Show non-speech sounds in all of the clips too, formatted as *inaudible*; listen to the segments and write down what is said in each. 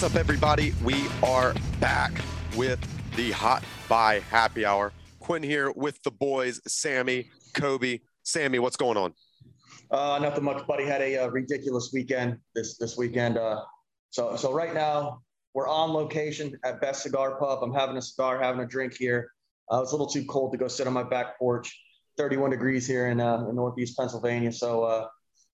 What's up, everybody? We are back with the Hot Buy Happy Hour. Quinn here with the boys, Sammy, Kobe. Sammy, what's going on? Uh, nothing much, buddy. Had a uh, ridiculous weekend this this weekend. Uh, so so right now we're on location at Best Cigar Pub. I'm having a cigar, having a drink here. Uh, it's a little too cold to go sit on my back porch. 31 degrees here in, uh, in Northeast Pennsylvania. So uh,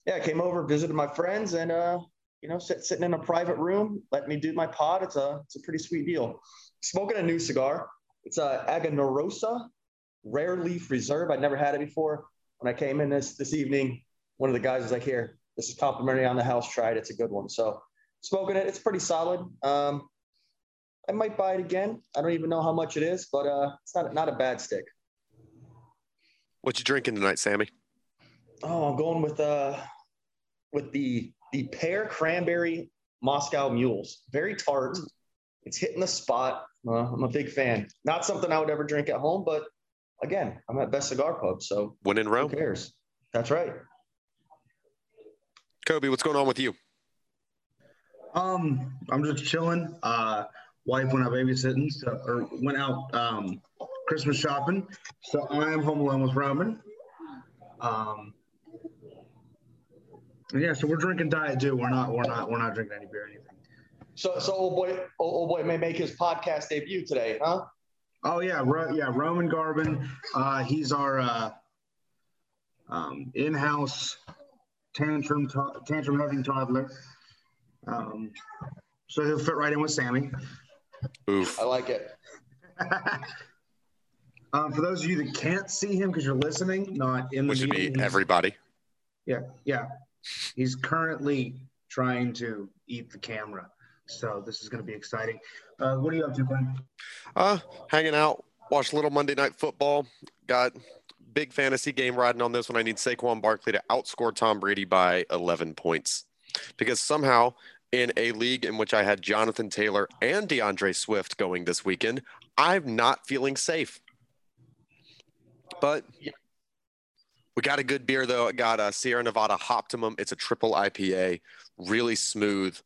yeah, I came over, visited my friends, and uh, you know, sit, sitting in a private room, let me do my pod. It's a it's a pretty sweet deal. Smoking a new cigar. It's a Aganorsa Rare Leaf Reserve. I'd never had it before. When I came in this this evening, one of the guys was like, "Here, this is complimentary on the house. Try it. It's a good one." So smoking it. It's pretty solid. Um, I might buy it again. I don't even know how much it is, but uh, it's not not a bad stick. What you drinking tonight, Sammy? Oh, I'm going with uh with the the pear cranberry Moscow mules. Very tart. It's hitting the spot. Uh, I'm a big fan. Not something I would ever drink at home, but again, I'm at Best Cigar Pub, so when in Rome, who cares? That's right. Kobe, what's going on with you? Um, I'm just chilling. Uh, wife went out babysitting, so, or went out um, Christmas shopping. So I am home alone with Roman. Um, yeah, so we're drinking Diet Dew. We're not. We're not. We're not drinking any beer or anything. So, so old boy, old, old boy may make his podcast debut today, huh? Oh yeah, Ro- yeah. Roman Garvin, Uh, he's our uh, um, in-house tantrum to- tantrum having toddler. Um, so he'll fit right in with Sammy. Oof. I like it. *laughs* um, for those of you that can't see him because you're listening, not in the Which would be everybody. Yeah, yeah. He's currently trying to eat the camera. So this is going to be exciting. Uh, what are you up to, Glenn? Uh, hanging out, watched a little Monday Night Football. Got big fantasy game riding on this one. I need Saquon Barkley to outscore Tom Brady by 11 points because somehow in a league in which I had Jonathan Taylor and D'Andre Swift going this weekend, I'm not feeling safe. But we got a good beer though. I got a Sierra Nevada Hoptimum. It's a triple IPA, really smooth.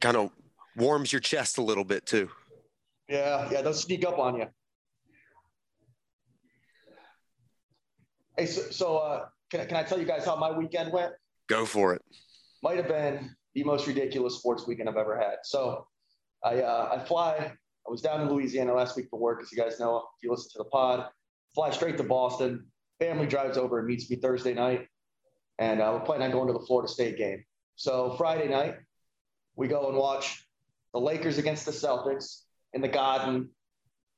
Kind of warms your chest a little bit too. Yeah, yeah. They'll sneak up on you. Hey, so, so uh, can, I- can I tell you guys how my weekend went? Go for it. might have been the most ridiculous sports weekend I've ever had. So I uh, I fly. I was down in Louisiana last week for work, as you guys know. If you listen to the pod, fly straight to Boston. Family drives over and meets me Thursday night, and uh, we're planning on going to the Florida State game. So Friday night, we go and watch the Lakers against the Celtics in the Garden,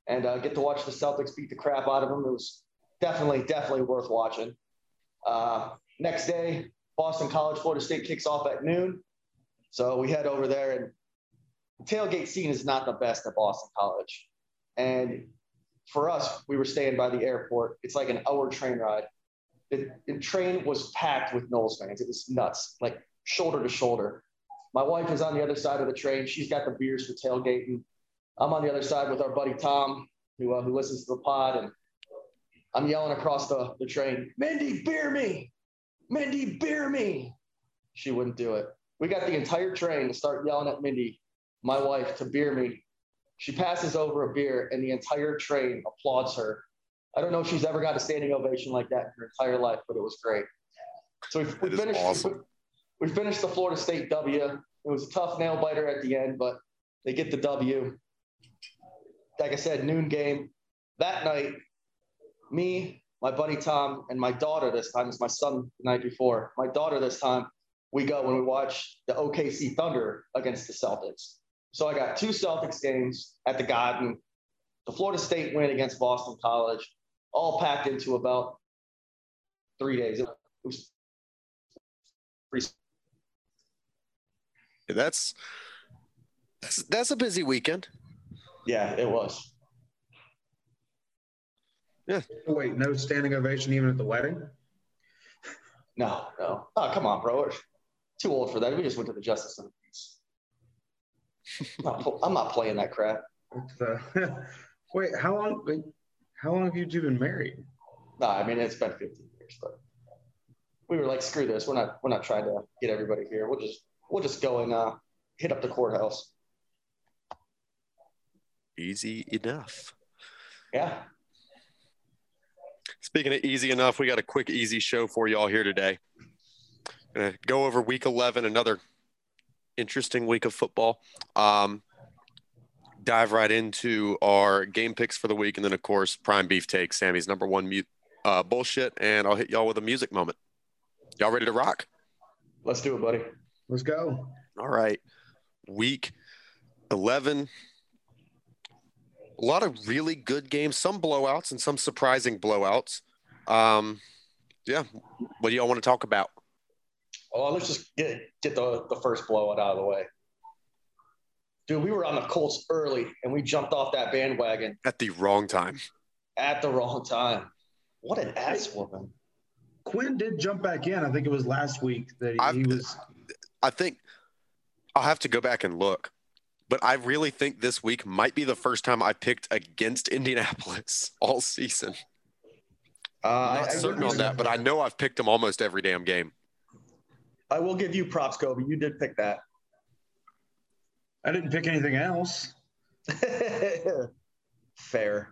and uh, get to watch the Celtics beat the crap out of them. It was definitely definitely worth watching. Uh, next day, Boston College, Florida State kicks off at noon. So we head over there, and the tailgate scene is not the best at Boston College. And for us, we were staying by the airport. It's like an hour train ride. The, the train was packed with Noles fans. It was nuts, like shoulder to shoulder. My wife is on the other side of the train. She's got the beers for tailgating. I'm on the other side with our buddy Tom, who, uh, who listens to the pod, and I'm yelling across the, the train, Mindy, beer me! Mindy, beer me. She wouldn't do it. We got the entire train to start yelling at Mindy, my wife, to beer me. She passes over a beer, and the entire train applauds her. I don't know if she's ever got a standing ovation like that in her entire life, but it was great. So we, we is finished. awesome. We finished the Florida State W. It was a tough nail biter at the end, but they get the W. Like I said, noon game. That night, me, my buddy Tom, and my daughter this time, it's my son the night before. My daughter this time, we go and we watch the OKC Thunder against the Celtics. So I got two Celtics games at the Garden, the Florida State win against Boston College, all packed into about three days. It was pretty That's that's that's a busy weekend. Yeah, it was. Yeah. Oh, wait, no standing ovation even at the wedding? No, no. Oh, come on, bro. We're too old for that. We just went to the Justice of the Peace. I'm not, I'm not playing that crap. Uh, *laughs* wait, how long? Wait, how long have you two been married? No, I mean it's been 15 years, but we were like, screw this. We're not we're not trying to get everybody here. We'll just we'll just go and uh, hit up the courthouse. Easy enough. Yeah. Speaking of easy enough, we got a quick, easy show for you all here today. Gonna go over week 11, another interesting week of football. Um, dive right into our game picks for the week. And then, of course, Prime Beef Take, Sammy's number one mute, uh, bullshit. And I'll hit y'all with a music moment. Y'all ready to rock? Let's do it, buddy. Let's go. All right. Week 11. A lot of really good games, some blowouts and some surprising blowouts. Um, yeah. What do y'all want to talk about? Oh, let's just get get the, the first blowout out of the way. Dude, we were on the Colts early and we jumped off that bandwagon At the wrong time. at the wrong time. What an ass woman. Quinn did jump back in. I think it was last week that he, I've- he was. I think I'll have to go back and look, but I really think this week might be the first time I picked against Indianapolis *laughs* all season. Uh, I'm not I certain will on that, but I know I've picked them almost every damn game. I will give you props, Kobe. You did pick that. I didn't pick anything else. *laughs* Fair.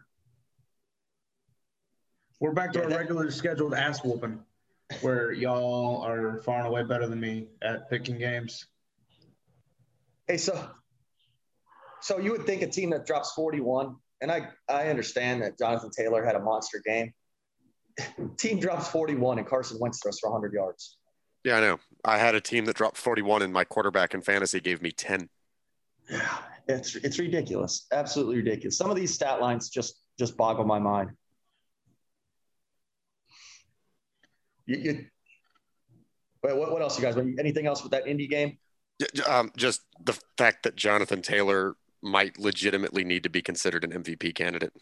We're back to Yeah, our that- regular scheduled ass whooping, where y'all are far and away better than me at picking games. Hey, so so you would think a team that drops 41, and I I understand that Jonathan Taylor had a monster game. team drops 41 and Carson Wentz throws for 100 yards. Yeah, I know. I had a team that dropped 41 and my quarterback in fantasy gave me 10. Yeah, it's it's ridiculous, absolutely ridiculous. Some of these stat lines just just boggle my mind. You, you wait, what, what else, you guys? Anything else with that Indy game? Um, just the fact that Jonathan Taylor might legitimately need to be considered an MVP candidate.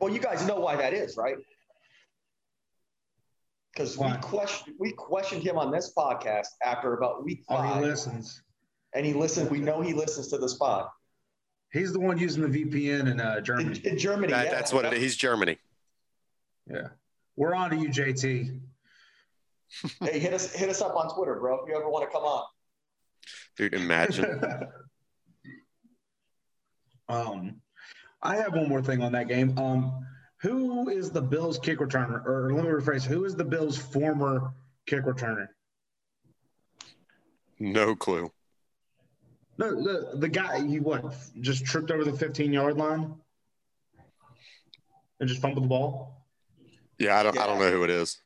Well, you guys know why that is, right? Because we questioned we questioned him on this podcast after about week Oh, five, he listens. and he listened. We know he listens to the pod He's the one using the VPN in uh, in, Germany. in Germany. That, yeah. That's what it is. He's Germany. Yeah. We're on to you, JT. Hey, hit us hit us up on Twitter, bro. If you ever want to come on. Dude, imagine. *laughs* um, I have one more thing on that game. Um, who is the Bills kick returner? Or let me rephrase: Who is the Bills' former kick returner? no clue. No, the the guy he what just tripped over the 15 yard line and just fumbled the ball. Yeah, I don't, I don't know who it is.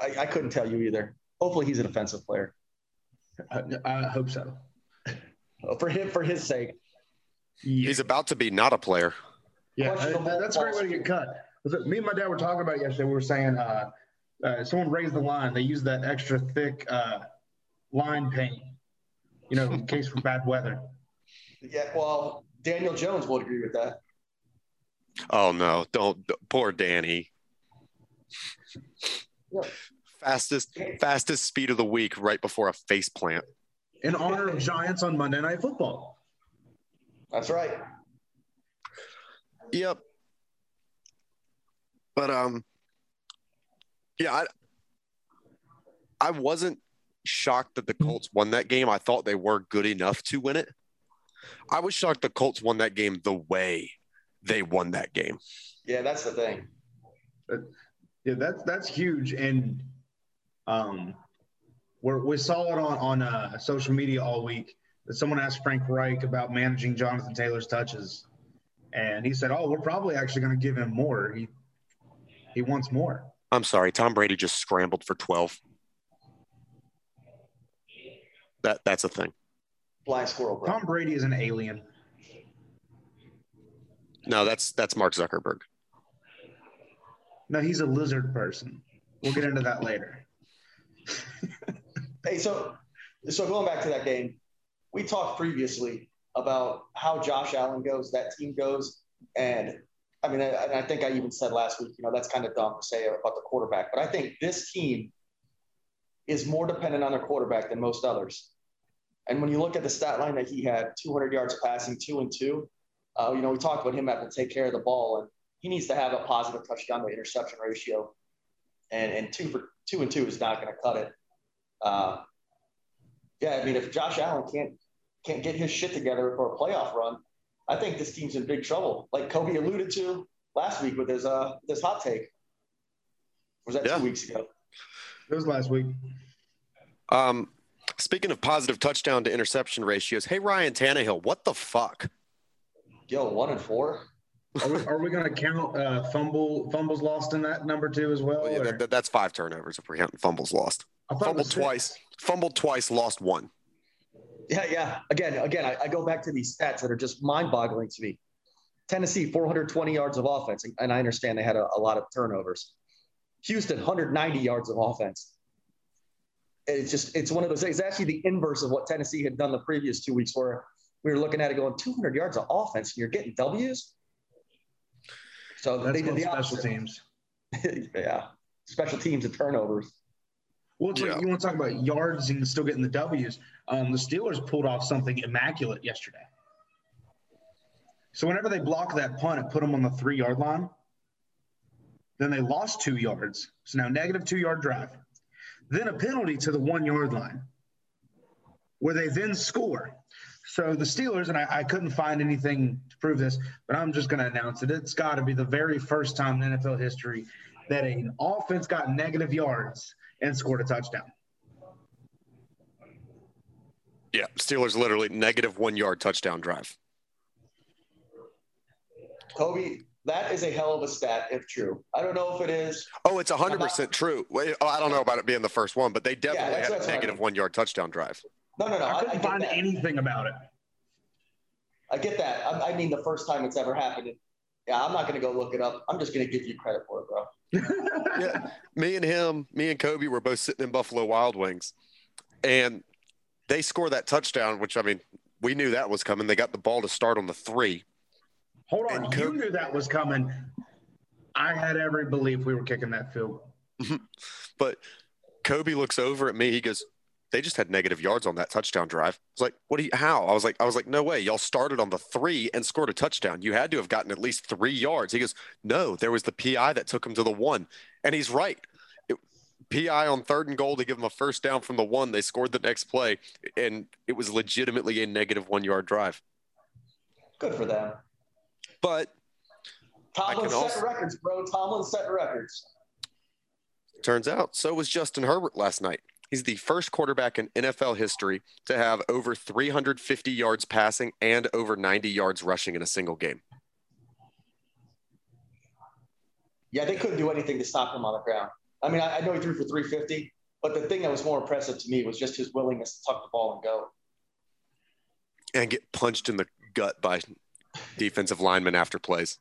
I, I couldn't tell you either. Hopefully, he's an offensive player. I, I hope so. Oh, for him, for his sake. Yeah, He's about to be not a player. yeah questionable that- that's a great way to get cut. Was Me and my dad were talking about it yesterday. We were saying uh, uh, someone raised the line. They used that extra thick uh, line paint, you know, in case for bad weather. Yeah, well, Daniel Jones will agree with that. Oh no, don't poor Danny. Yeah. Fastest fastest speed of the week right before a face plant. In honor of Giants on Monday Night Football. That's right. Yep. But um yeah, I I wasn't shocked that the Colts won that game. I thought they were good enough to win it. I was shocked the Colts won that game the way they won that game. Yeah, that's the thing. Yeah, that's that's huge, and um, we we saw it on on uh, social media all week. That someone asked Frank Reich about managing Jonathan Taylor's touches, and he said, "Oh, we're probably actually going to give him more. He he wants more." I'm sorry, Tom Brady just scrambled for 12. That that's a thing. Blind squirrel, bro. Tom Brady is an alien. No, that's that's Mark Zuckerberg. No, he's a lizard person. We'll get into that later. *laughs* Hey, so so going back to that game, we talked previously about how Josh Allen goes, that team goes, and I mean, I, and I think I even said last week, you know, that's kind of dumb to say about the quarterback, but I think this team is more dependent on their quarterback than most others. And when you look at the stat line that he had, 200 yards passing, two and two, uh, you know, we talked about him having to take care of the ball, and he needs to have a positive touchdown to interception ratio, and and two for two and two is not going to cut it. Uh, yeah, I mean, if Josh Allen can't can't get his shit together for a playoff run, I think this team's in big trouble. Like Kobe alluded to last week with his uh this hot take. was that Yeah. two weeks ago? It was last week. Um, speaking of positive touchdown to interception ratios, hey Ryan Tannehill, what the fuck? Yo, one and four. Are we, are we going to count uh, fumble fumbles lost in that number two as well? Well, yeah, that- that- that's five turnovers if we're counting fumbles lost. I thought it Fumbled twice, fumbled twice, lost one. Yeah, yeah. Again, again, I, I go back to these stats that are just mind-boggling to me. Tennessee, 420 yards of offense, and- and I understand they had a, a lot of turnovers. Houston, 190 yards of offense. It's just, it's one of those. It's actually the inverse of what Tennessee had done the previous two weeks, where we were looking at it going 200 yards of offense, and you're getting W's. So That's they did the special opposite. teams. *laughs* yeah, special teams and turnovers. Well, it's Yeah. like you want to talk about yards and still getting the W's. Um, the Steelers pulled off something immaculate yesterday. So whenever they blocked that punt, it put them on the three yard line. Then they lost two yards. So now negative two yard drive. Then a penalty to the one yard line where they then score. So the Steelers, and I, I couldn't find anything to prove this, but I'm just going to announce it. It's got to be the very first time in NFL history that an offense got negative yards and scored a touchdown. Yeah, Steelers literally negative one yard touchdown drive. Kobe, that is a hell of a stat if true. I don't know if it is. Oh, it's hundred percent true. Wait, oh, I don't know about it being the first one, but they definitely that's- had a what I mean. one yard touchdown drive. No, no, no. I I, I couldn't get find that. anything about it. I get that. I, I mean, the first time it's ever happened. Yeah, I'm not going to go look it up. I'm just going to give you credit for it, bro. *laughs* Yeah, me and him, me and Kobe were both sitting in Buffalo Wild Wings, and they score that touchdown. Which I mean, we knew that was coming. They got the ball to start on the three. Hold on, And you knew that was coming. I had every belief we were kicking that field. Mm-hmm. But Kobe looks over at me. He goes, "They just had negative yards on that touchdown drive." I was like, "What do you? How?" I was like, "I was like, no way! Y'all started on the three and scored a touchdown. You had to have gotten at least three yards." He goes, "No, there was the PI that took him to the one," and he's right. PI on third and goal to give them a first down from the one. They scored the next play, and it was legitimately a negative one yard drive. Good for them. But Tomlin setting also- records, bro. Tomlin setting records. Turns out, so was Justin Herbert last night. He's the first quarterback in NFL history to have over 350 yards passing and over 90 yards rushing in a single game. Yeah, they couldn't do anything to stop him on the ground. I mean, I, I know he threw for 350, but the thing that was more impressive to me was just his willingness to tuck the ball and go. And get punched in the gut by defensive linemen after plays.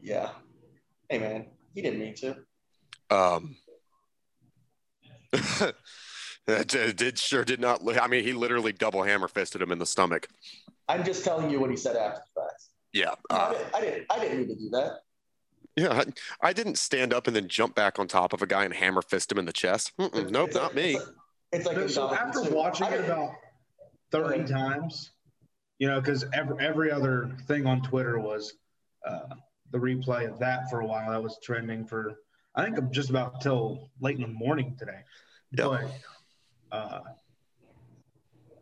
Yeah. Hey, man, he didn't mean to. Um, *laughs* that did, sure did not. I mean, he literally double hammer fisted him in the stomach. I'm just telling you what he said after the fact. Yeah. I, Uh, didn't, I didn't. I didn't mean to do that. Yeah. I, I didn't stand up and then jump back on top of a guy and hammer fist him in the chest. Mm-mm, nope, not me. It's like, it's like So, in so Jonathan after too. watching I it about 30 times, you know, because every, every other thing on Twitter was uh, the replay of that for a while. That was trending for, I think, just about till late in the morning today. Yep. But uh,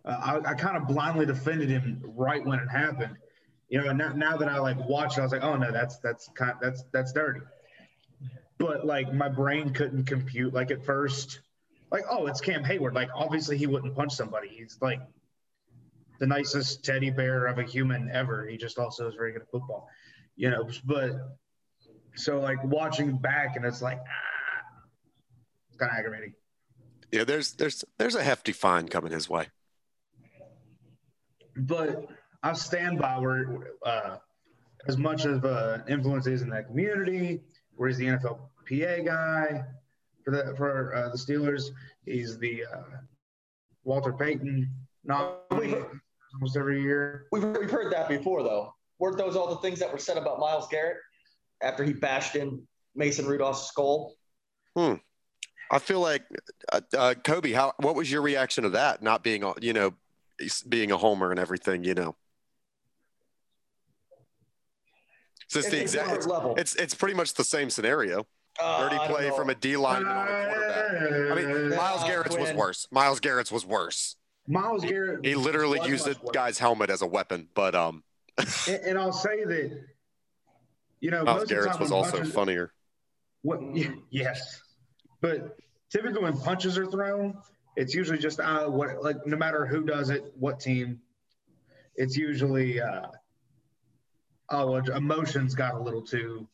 I, I kind of blindly defended him right when it happened. You know, now, now that I like watched, it, I was like, oh no, that's that's kind that's that's dirty. But like my brain couldn't compute like at first, like oh it's Cam Heyward. Like obviously he wouldn't punch somebody. He's like the nicest teddy bear of a human ever. He just also is very good at football, you know. But so like watching back and it's like ah, it's kind of aggravating. Yeah, there's there's there's a hefty fine coming his way. but I stand by where uh, as much of uh, influence is in that community, where he's the NFL PA guy for the for uh, the Steelers. He's the uh, Walter Payton nominee almost every year. We've, we've heard that before, though. Weren't those all the things that were said about Myles Garrett after he bashed in Mason Rudolph's skull? Hmm. I feel like uh, uh, Kobe. How? What was your reaction to that? Not being, you know, being a homer and everything. You know, it's just the exact. It's, level. it's it's pretty much the same scenario. Uh, Dirty play from a D lineman on a quarterback. I mean, Yeah, Myles Garrett's was worse. Myles Garrett's was worse. Myles Garrett. He literally was used a worse. guy's helmet as a weapon, but um, And, and I'll say that, you know, Myles Garrett's was also punches- funnier. What, yes, but typically when punches are thrown, it's usually just uh, what like no matter who does it, what team, it's usually uh, oh well, emotions got a little too,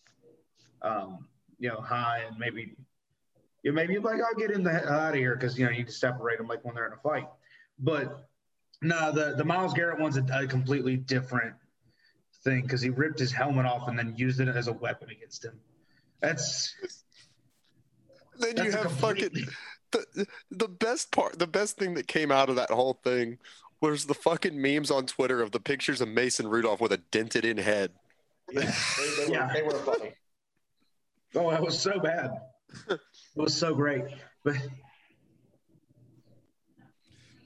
um, you know, high and maybe, you maybe like I'll get in the out of here because you know you need to separate them like when they're in a fight, but no, the the Myles Garrett one's a, a completely different thing because he ripped his helmet off and then used it as a weapon against him. That's Then you That's have fucking the the best part, the best thing that came out of that whole thing was the fucking memes on Twitter of the pictures of Mason Rudolph with a dented in head. Yeah, they, they, Yeah. Were, they were funny. Oh, that was so bad. it was so great. But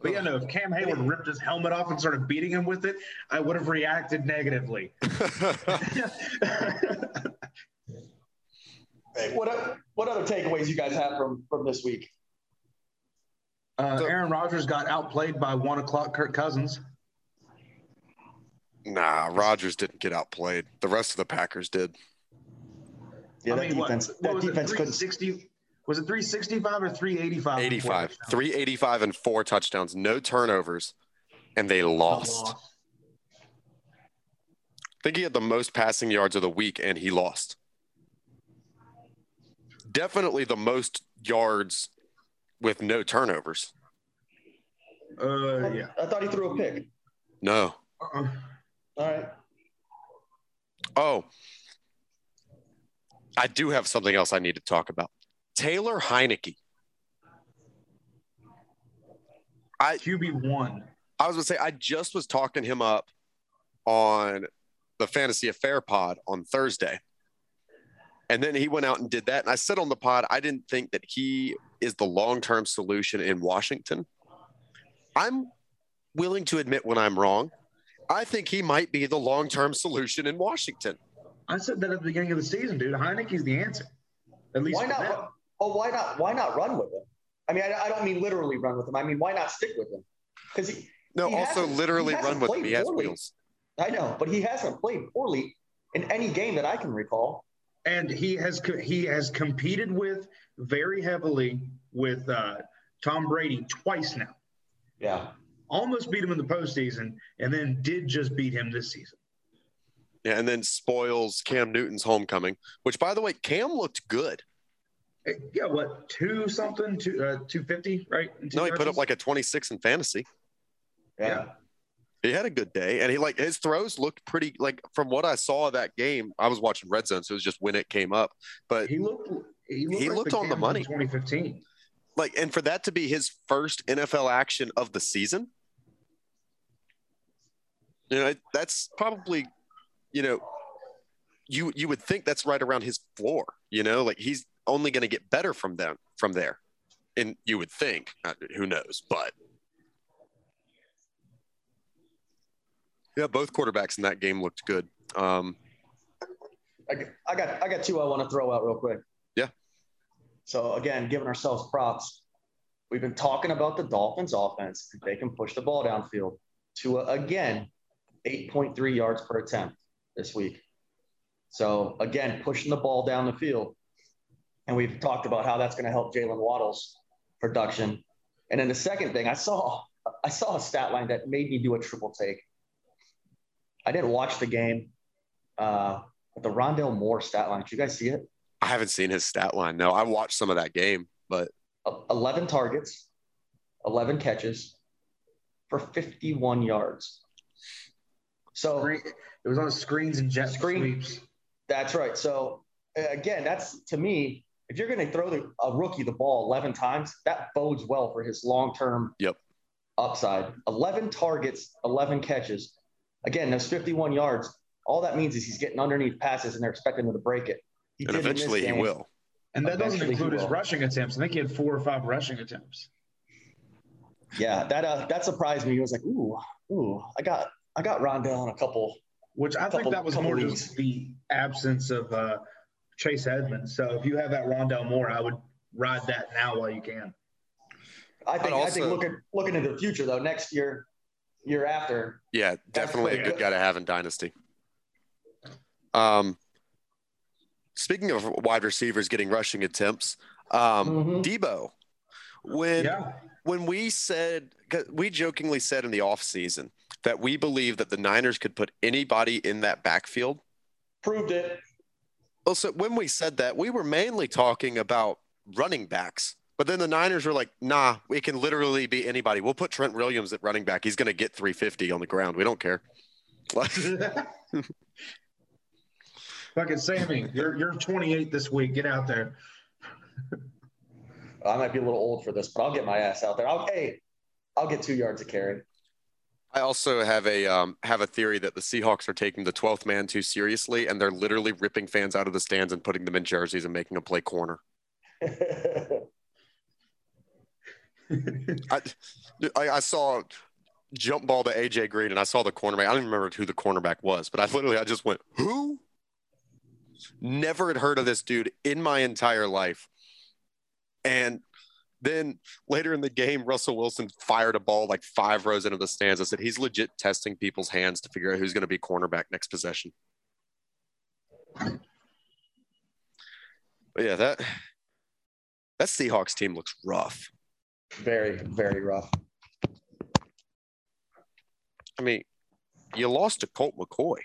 but yeah, no, if Cam Heyward ripped his helmet off and started beating him with it, I would have reacted negatively. *laughs* *laughs* Hey, what o- what other takeaways you guys have from from this week? Uh, So- Aaron Rodgers got outplayed by one o'clock Kirk Cousins. nah, Rodgers didn't get outplayed. The rest of the Packers did. Yeah, I that mean, defense. what, that was defense it, couldn't. Was it 365 or 385? 85, 385 and four touchdowns, no turnovers, and they lost. I think he had the most passing yards of the week, and he lost. Definitely the most yards with no turnovers. Uh, yeah. I thought he threw a pick. No. Uh-uh. All right. Oh, I do have something else I need to talk about. Taylor Heinicke. I QB one. I was gonna say I just was talking him up on the Fantasy Affair pod on Thursday. And then he went out and did that. And I said on the pod, I didn't think that he is the long term solution in Washington. I'm willing to admit when I'm wrong. I think he might be the long term solution in Washington. I said that at the beginning of the season, dude. Heinicke's the answer. At least Why not? them. Oh, why not? Why not run with him? I mean, I, I don't mean literally run with him. I mean, why not stick with him? Because he, No, He also literally run with him. He has poorly. wheels. I know, but he hasn't played poorly in any game that I can recall. And he has he has competed with very heavily with uh, Tom Brady twice now. Yeah. Almost beat him in the postseason, and then did just beat him this season. Yeah, and then spoils Cam Newton's homecoming, which by the way, Cam looked good. Yeah, what two something two uh, two fifty right? No, he put up like a 26 in fantasy. Yeah. He had a good day, and he like his throws looked pretty. Like from what I saw of that game, I was watching Red Zone, so it was just when it came up. But he looked he looked, He like looked the on the money. 2015. like, and for that to be his first NFL action of the season, you know, that's probably, you know, you you would think that's right around his floor. You know, like he's only going to get better from them from there, and you would think. Uh, Who knows? But yeah, both quarterbacks in that game looked good. Um, I, got- I got I got two I want to throw out real quick. Yeah. So again, giving ourselves props. We've been talking about the Dolphins offense. They can push the ball downfield to again 8.3 yards per attempt this week. So again, pushing the ball down the field. And we've talked about how that's going to help Jaylen Waddle's production. And then the second thing, I saw I saw a stat line that made me do a triple take. I didn't watch the game. Uh, but the Rondale Moore stat line, did you guys see it? I haven't seen his stat line. No, I watched some of that game, but Uh, 11 targets, 11 catches for 51 yards. So It was on screens and jet Screen. sweeps. that's right. So uh, again, that's to me, if you're going to throw the, a rookie the ball 11 times, that bodes well for his long term Yep. upside. 11 targets, 11 catches. Again, those 51 yards, all that means is he's getting underneath passes and they're expecting him to break it. He and did in this eventually he will. And that doesn't include his rushing attempts. I think he had four or five rushing attempts. Yeah, that uh, that surprised me. He was like, "Ooh, ooh, I got I got Rondale on a couple." Which I think that was more leagues. just the absence of uh, Chase Edmonds. So if you have that Rondale Moore, I would ride that now while you can. I think I'd I think looking looking into the future though, next year, year after, Yeah, definitely a good guy to have in Dynasty. Um, speaking of wide receivers getting rushing attempts, um, Mhm. Deebo, when Yeah. when we said we jokingly said in the offseason that we believe that the Niners could put anybody in that backfield. proved it. Also, when we said that, we were mainly talking about running backs. But then the Niners were like, nah, we can literally be anybody. We'll put Trent Williams at running back. He's going to get 350 on the ground. We don't care. *laughs* Fucking Sammy, you're you're 28 this week. Get out there. I might be a little old for this, but I'll get my ass out there. I'll hey, I'll get two yards of carry. I also have a um, have a theory that the Seahawks are taking the 12th man too seriously, and they're literally ripping fans out of the stands and putting them in jerseys and making them play corner. *laughs* *laughs* I, I, saw jump ball to AJ Green, and I saw the cornerback. I don't even remember who the cornerback was, but I literally I just went, who? Never had heard of this dude in my entire life. And then later in the game, Russell Wilson fired a ball like five rows into the stands. I said he's legit testing people's hands to figure out who's going to be cornerback next possession. But yeah, that that Seahawks team looks rough. Very, very rough. I mean, you lost to Colt McCoy,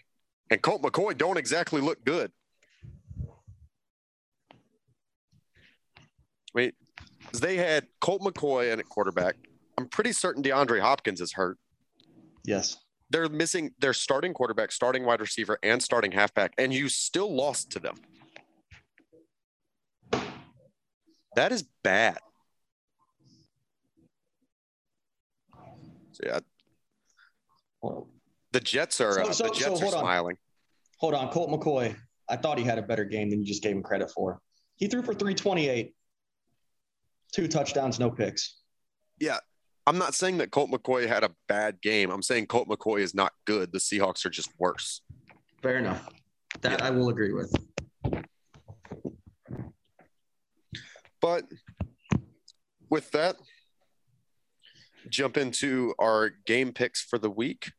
and Colt McCoy don't exactly look good. I mean, they had Colt McCoy in at quarterback. I'm pretty certain DeAndre Hopkins is hurt. Yes. They're missing their starting quarterback, starting wide receiver, and starting halfback, and you still lost to them. That is bad. So yeah, the Jets are So- uh, so- the so Jets are hold on. smiling. Hold on, Colt McCoy. I thought he had a better game than you just gave him credit for. He threw for 328, two touchdowns, no picks. Yeah, I'm not saying that Colt McCoy had a bad game. I'm saying Colt McCoy is not good. The Seahawks are just worse. Fair enough. That I will agree with. But with that, jump into our game picks for the week.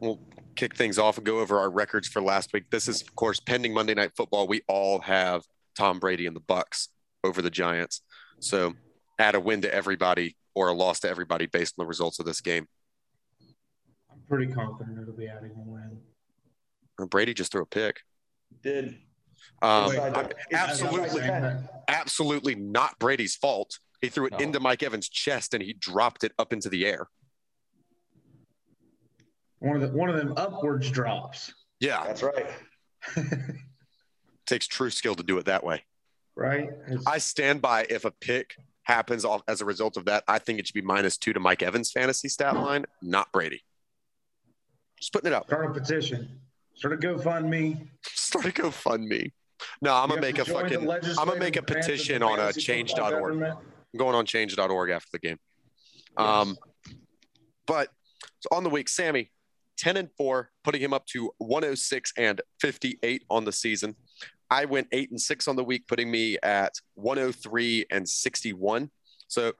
We'll kick things off and go over our records for last week. This is, of course, pending Monday Night Football. We all have Tom Brady and the Bucs over the Giants. So add a win to everybody or a loss to everybody based on the results of this game. I'm pretty confident it'll be adding a win. Brady just threw a pick. Did Um, Wait, absolutely, absolutely not Brady's fault. He threw it No. into Mike Evans' chest and he dropped it up into the air. One of the one of them upwards drops. Yeah, that's right. *laughs* takes true skill to do it that way. right? It's- I stand by if a pick happens off as a result of that, I think it should be minus two to Mike Evans' fantasy stat line, not Brady. Just putting it out. start a petition. Start a GoFundMe. Start a GoFundMe. No, I'm You gonna make a have to join the fucking. I'm gonna make a branch of the petition on a fantasy football change.org. government. I'm going on change.org after the game. Um, but so on the week, Sammy, 10 and 4, putting him up to 106 and 58 on the season. I went 8 and 6 on the week, putting me at 103 and 61. So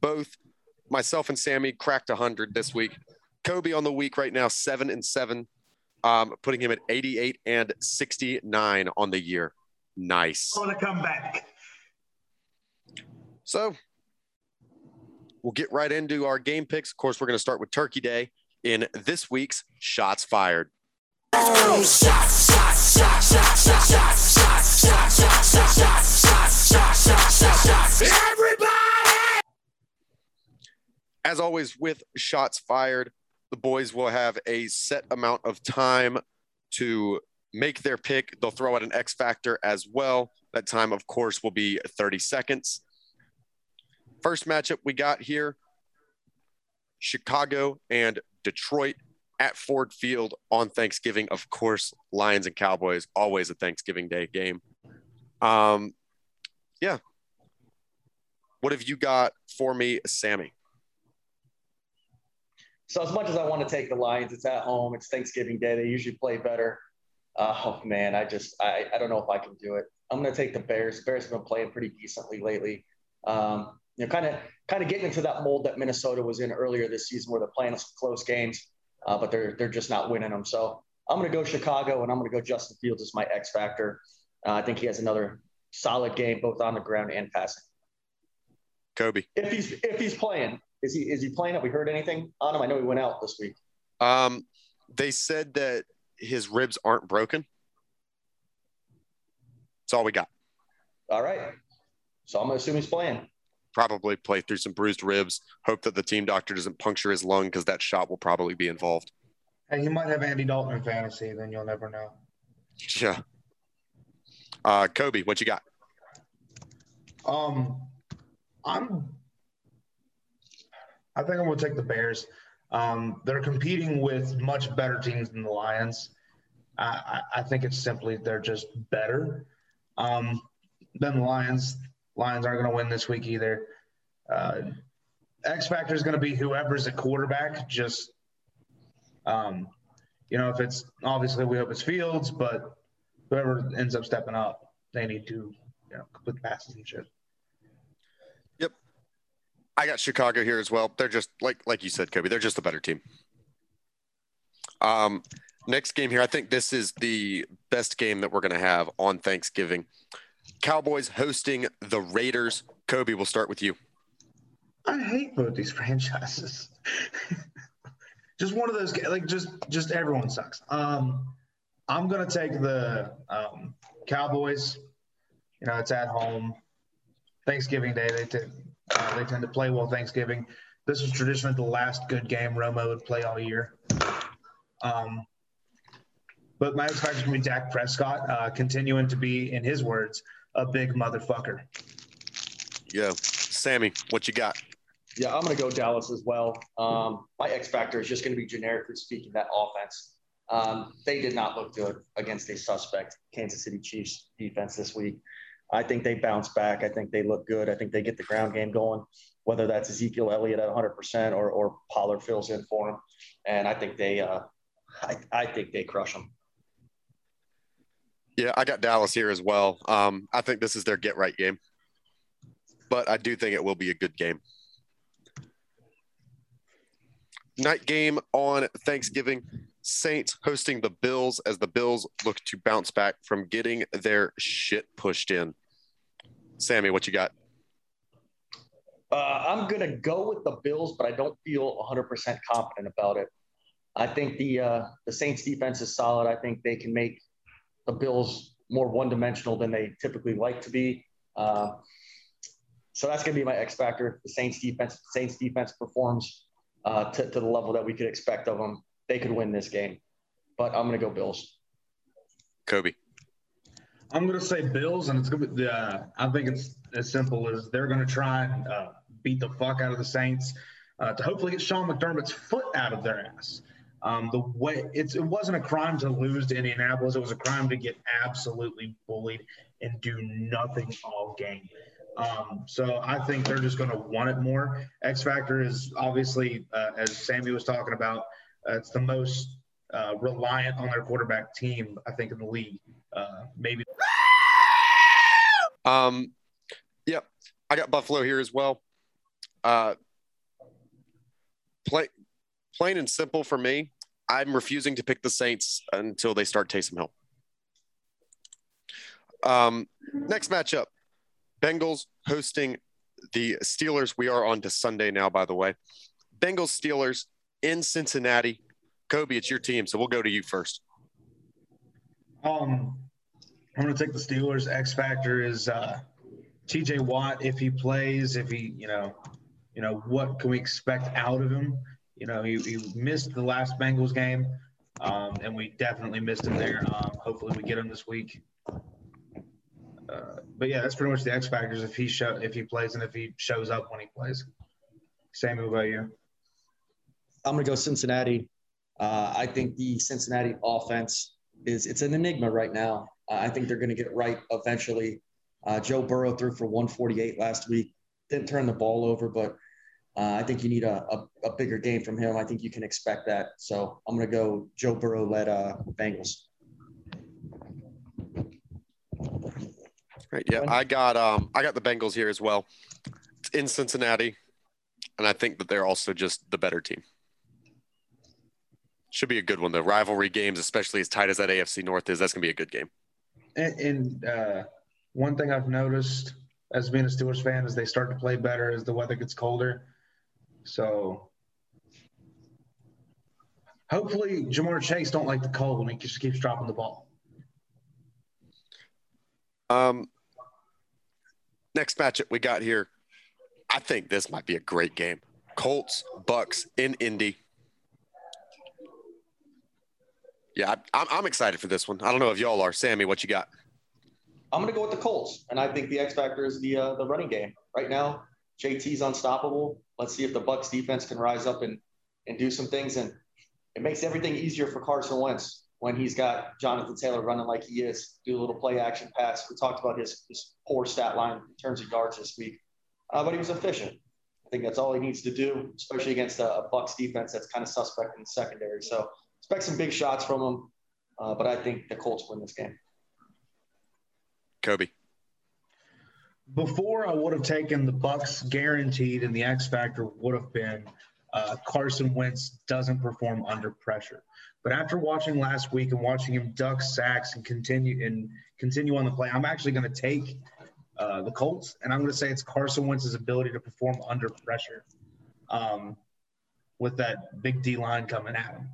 both myself and Sammy cracked 100 this week. Kobe on the week right now, 7 and 7, um, putting him at 88 and 69 on the year. Nice. I want to come back. So we'll get right into our game picks. Of course, we're going to start with Turkey Day in this week's Shots Fired. As always, with Shots Fired, the boys will have a set amount of time to make their pick. They'll throw out an X factor as well. That time, of course, will be 30 seconds. First matchup we got here Chicago and Detroit at Ford Field on Thanksgiving. Of course, Lions and Cowboys, always a Thanksgiving Day game. Um, yeah. What have you got for me, Sammy? So as much as I want to take the Lions, it's at home. It's Thanksgiving Day. They usually play better. Oh man, I just I, I don't know if I can do it. I'm going to take the Bears. Bears have been playing pretty decently lately. Um, you know, kind of kind of getting into that mold that Minnesota was in earlier this season, where they're playing some close games, uh, but they're they're just not winning them. So I'm going to go Chicago, and I'm going to go Justin Fields as my X factor. Uh, I think he has another solid game, both on the ground and passing. Kobe. If he's if he's playing, is he is he playing? Have we heard anything on him? I know he went out this week. Um, they said that his ribs aren't broken. That's all we got. All right. So I'm gonna assume he's playing. Probably play through some bruised ribs. Hope that the team doctor doesn't puncture his lung because that shot will probably be involved. Hey, he might have Andy Dalton in fantasy. Then you'll never know. Yeah. Uh, Kobe, what you got? Um, I'm. I think I'm going to take the Bears. Um, they're competing with much better teams than the Lions. I, I, I think it's simply they're just better um, than the Lions. Lions aren't going to win this week either. Uh, X factor is going to be whoever's a quarterback. Just, um, you know, if it's obviously we hope it's Fields, but whoever ends up stepping up, they need to, you know, complete passes and shit. Yep. I got Chicago here as well. They're just like like you said, Kobe. They're just a better team. Um, next game here. I think this is the best game that we're going to have on Thanksgiving. Cowboys hosting the Raiders. Kobe, we'll start with you. I hate both these *laughs* franchises. *laughs* just one of those like just just everyone sucks. Um, I'm gonna take the um, Cowboys. You know, it's at home. Thanksgiving Day, they tend uh, they tend to play well Thanksgiving. This is traditionally the last good game Romo would play all year. Um, but my X factor to be Dak Prescott, uh, continuing to be, in his words, a big motherfucker. Yeah. Sammy, what you got? Yeah, I'm going to go Dallas as well. Um, my X factor is just going to be generically speaking that offense. Um, they did not look good against a suspect Kansas City Chiefs defense this week. I think they bounce back. I think they look good. I think they get the ground game going, whether that's Ezekiel Elliott at 100% or, or Pollard fills in for him. And I think they, uh, I, I think they crush them. Yeah, I got Dallas here as well. Um, I think this is their get right game, but I do think it will be a good game. Night game on Thanksgiving. Saints hosting the Bills as the Bills look to bounce back from getting their shit pushed in. Sammy, what you got? Uh, I'm going to go with the Bills, but I don't feel 100% confident about it. I think the uh, the Saints defense is solid. I think they can make the Bills more one dimensional than they typically like to be. Uh, so that's going to be my X factor. The Saints defense, Saints defense performs uh, to, to the level that we could expect of them. They could win this game, but I'm going to go Bills. Kobe. I'm going to say Bills, and it's going to be. Uh, I think it's as simple as they're going to try and uh, beat the fuck out of the Saints uh, to hopefully get Sean McDermott's foot out of their ass. Um, the way it's it wasn't a crime to lose to Indianapolis. It was a crime to get absolutely bullied and do nothing all game. Um, so I think they're just going to want it more. X factor is obviously, uh, as Sammy was talking about, uh, it's the most uh, reliant on their quarterback team I think in the league. Uh, maybe. Um, yep, I got Buffalo here as well. Uh, play plain and simple for me, I'm refusing to pick the Saints until they start Taysom Hill. Um, next matchup Bengals hosting the Steelers. We are on to Sunday now, by the way. Bengals Steelers in Cincinnati. Kobe, it's your team, so we'll go to you first. Um, I'm going to take the Steelers. X factor is uh, T.J. Watt if he plays. If he, you know, you know, what can we expect out of him? You know, he, he missed the last Bengals game, um, and we definitely missed him there. Um, hopefully, we get him this week. But yeah, that's pretty much the X factors. If he show if he plays and if he shows up when he plays. What about you? I'm to go Cincinnati. Uh, I think the Cincinnati offense is it's an enigma right now. Uh, I think they're to get right eventually. Uh, Joe Burrow threw for 148 last week. Didn't turn the ball over, but uh, I think you need a, a, a, bigger game from him. I think you can expect that. So I'm going to go Joe Burrow led uh, Bengals. Right. Yeah, I got um I got the Bengals here as well. It's in Cincinnati, and I think that they're also just the better team. Should be a good one though. Rivalry games, especially as tight as that AFC North is, that's gonna be a good game. And, and uh, one thing I've noticed as being a Steelers fan is they start to play better as the weather gets colder. So hopefully Ja'Marr Chase don't like the cold and he just keeps dropping the ball. Um, next matchup we got here. I think this might be a great game. Colts, Bucs in Indy. Yeah, I, I'm excited for this one. I don't know if y'all are. Sammy, what you got? I'm going to go with the Colts, and I think the X factor is the uh, the running game. Right now, JT's unstoppable. Let's see if the Bucs defense can rise up and and do some things, and it makes everything easier for Carson Wentz when he's got Jonathan Taylor running like he is. Do a little play action pass. We talked about his his poor stat line in terms of yards this week, uh, but he was efficient. I think that's all he needs to do, especially against a, a Bucs defense that's kind of suspect in the secondary. So expect some big shots from him, uh, but I think the Colts win this game. Kobe. Before I would have taken the Bucs guaranteed, and the X factor would have been uh, Carson Wentz doesn't perform under pressure. But after watching last week and watching him duck sacks and continue and continue on the play, I'm actually going to take uh, the Colts, and I'm going to say it's Carson Wentz's ability to perform under pressure um, with that big D line coming at him.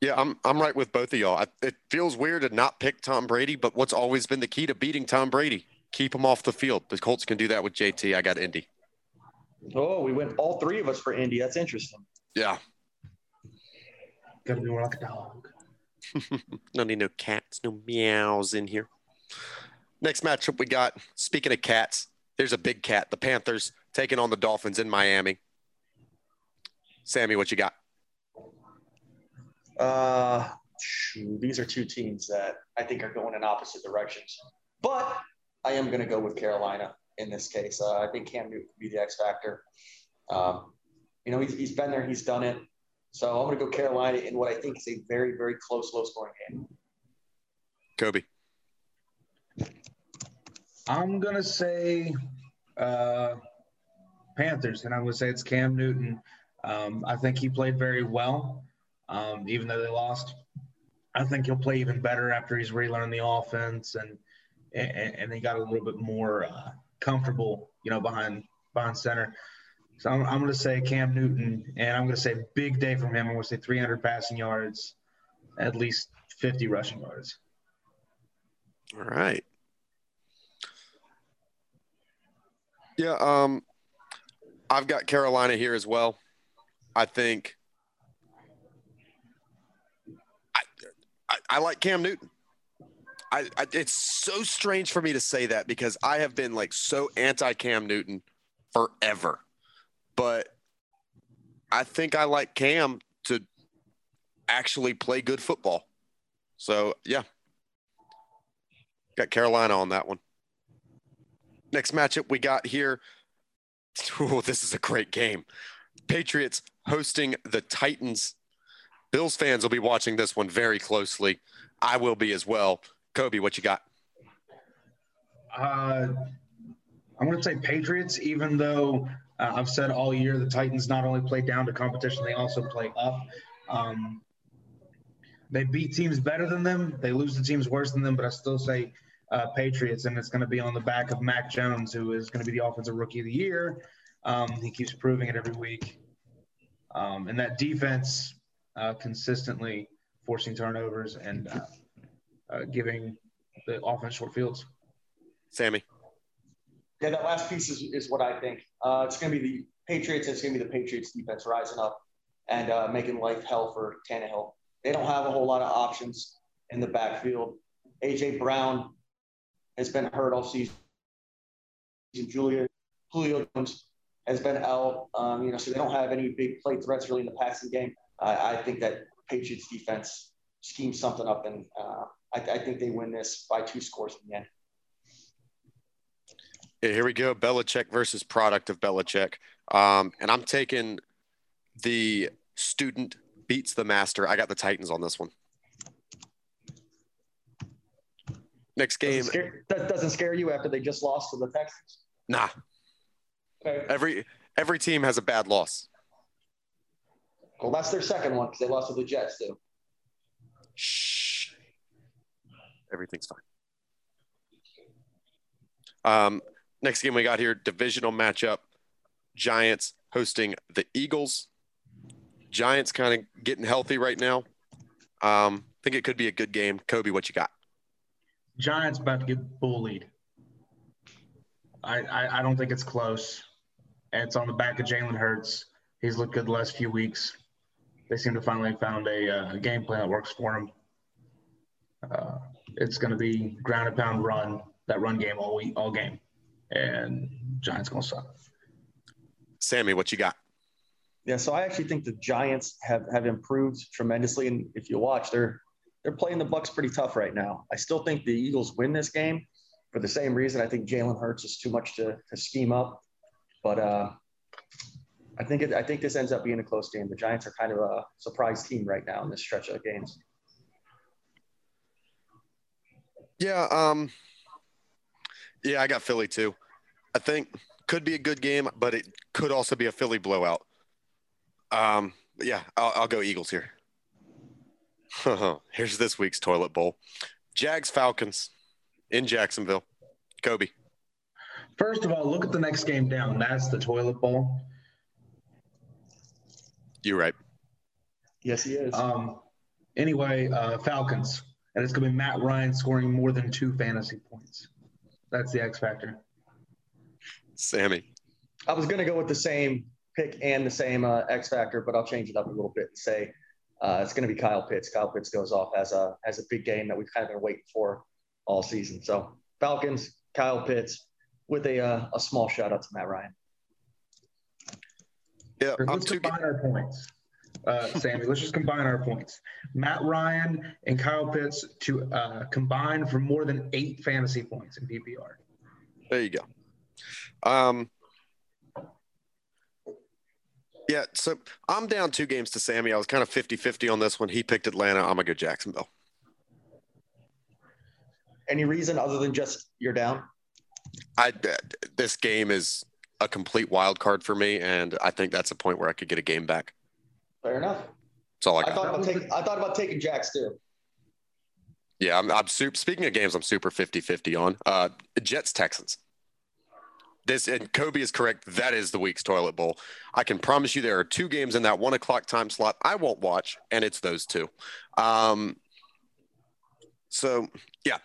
Yeah, I'm I'm right with both of y'all. I, it feels weird to not pick Tom Brady, but what's always been the key to beating Tom Brady? Keep him off the field. The Colts can do that with JT. I got Indy. Oh, we went all three of us for Indy. That's interesting. Yeah. Gotta be more like a dog. *laughs* no need no cats, no meows in here. Next matchup we got. Speaking of cats, there's a big cat. The Panthers taking on the Dolphins in Miami. Sammy, what you got? Uh, these are two teams that I think are going in opposite directions. But I am going to go with Carolina in this case. Uh, I think Cam Newton could be the X factor. Um, you know, he's, he's been there, he's done it. So I'm going to go Carolina in what I think is a very, very close, low scoring game. Kobe. I'm going to say uh, Panthers, and I'm going to say it's Cam Newton. Um, I think he played very well um, even though they lost. I think he'll play even better after he's relearned the offense and and, and he got a little bit more uh, comfortable, you know, behind behind center. So I'm, I'm going to say Cam Newton, and I'm going to say big day from him. I'm going to say 300 passing yards, at least 50 rushing yards. All right. Yeah, um, I've got Carolina here as well. I think I, I like Cam Newton. I, I, it's so strange for me to say that because I have been like so anti Cam Newton forever. But I think I like Cam to actually play good football. So, yeah. Got Carolina on that one. Next matchup we got here. *laughs* Oh, this is a great game. Patriots hosting the Titans Bills fans will be watching this one very closely. I will be as well. Kobe, what you got? Uh, I'm going to say Patriots, even though uh, I've said all year the Titans not only play down to competition, they also play up. Um, they beat teams better than them. They lose to teams worse than them, but I still say uh, Patriots, and it's going to be on the back of Mac Jones, who is going to be the offensive rookie of the year. Um, he keeps proving it every week. Um, and that defense uh, consistently forcing turnovers and uh, uh, giving the offense short fields. Sammy. Yeah, that last piece is, is what I think. Uh, it's going to be the Patriots. It's going to be the Patriots defense rising up and uh, making life hell for Tannehill. They don't have a whole lot of options in the backfield. AJ Brown has been hurt all season. Julia Julio Jones has been out. Um, you know, so they don't have any big play threats really in the passing game. I, I think that Patriots defense schemes something up, and uh, I, I, think they win this by two scores in the end. Yeah, here we go. Belichick versus product of Belichick. Um, and I'm taking the student beats the master. I got the Titans on this one. Next game. Doesn't scare, that doesn't scare you after they just lost to the Texans. Nah. Okay. Every every team has a bad loss. Well, that's their second one because they lost to the Jets too. Shh. Everything's fine. Um, next game we got here divisional matchup Giants hosting the Eagles. Giants kind of getting healthy right now. Um, think it could be a good game. Kobe, what you got? Giants about to get bullied. I, I, I don't think it's close. And it's on the back of Jalen Hurts. He's looked good the last few weeks. They seem to finally found a, uh, game plan that works for him. Uh, it's going to be ground and pound run, that run game all week, all game. And Giants going to suck. Sammy, what you got? Yeah, so I actually think the Giants have have improved tremendously, and if you watch, they're they're playing the Bucs pretty tough right now. I still think the Eagles win this game for the same reason. I think Jalen Hurts is too much to, to scheme up, but uh, I think it, I think this ends up being a close game. The Giants are kind of a surprise team right now in this stretch of games. Yeah, um, yeah, I got Philly too. I think could be a good game, but it could also be a Philly blowout. Um, yeah, I'll, I'll go Eagles here. *laughs* Here's this week's toilet bowl: Jags Falcons in Jacksonville. Kobe. First of all, look at the next game down. That's the toilet bowl. You're right. Yes, he is. Um, anyway, uh, Falcons, and it's going to be Matt Ryan scoring more than two fantasy points. That's the X factor. Sammy. I was going to go with the same pick and the same uh, X factor, but I'll change it up a little bit and say uh, it's going to be Kyle Pitts. Kyle Pitts goes off as a as a big game that we've kind of been waiting for all season. So Falcons, Kyle Pitts, with a uh, a small shout out to Matt Ryan. Yeah, I'm let's too. our points, uh, Sammy. let's just combine our points. Matt Ryan and Kyle Pitts to uh, combine for more than eight fantasy points in PPR. There you go. Um, yeah, so I'm down two games to Sammy. I was kind of 50 50 on this one. He picked Atlanta. I'm going to go Jacksonville. Any reason other than just you're down? I, this game is a complete wild card for me, and I think that's a point where I could get a game back. Fair enough. That's all I I got. thought about taking I thought about taking Jacks too. Yeah, I'm, I'm super. Speaking of games, I'm super 50 50 on. Uh, Jets Texans. This and Kobe is correct. That is the week's toilet bowl. I can promise you there are two games in that one o'clock time slot I won't watch, and it's those two. Um, so yeah,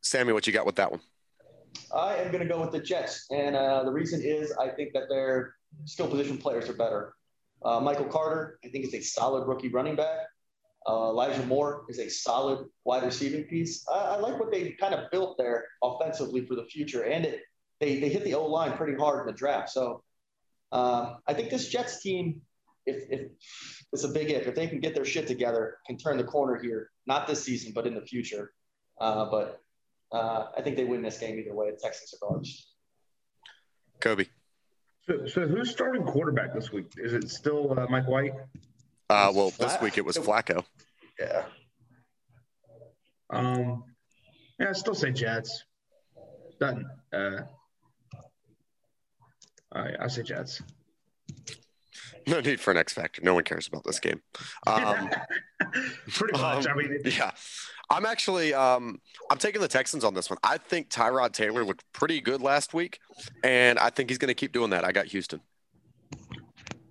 Sammy, what you got with that one? I am going to go with the Jets, and uh, the reason is I think that their skill position players are better. Uh, Michael Carter, I think, is a solid rookie running back. Uh, Elijah Moore is a solid wide receiving piece. I, I, like what they kind of built there offensively for the future, and it they they hit the O line pretty hard in the draft. So uh, I think this Jets team, if, if it's a big if, if they can get their shit together, can turn the corner here. Not this season, but in the future. Uh, but uh, I think they win this game either way. The Texans are garbage. Kobe. So, so who's starting quarterback this week? Is it still uh, Mike White? Uh, well, this week it was Flacco. Yeah. Um, yeah, I still say Jets. Done. Uh, I, I say Jets. No need for an X factor. No one cares about this game. *laughs* Um, Pretty much. um, I mean, yeah, I'm actually um, I'm taking the Texans on this one. I think Tyrod Taylor looked pretty good last week, and I think he's going to keep doing that. I got Houston.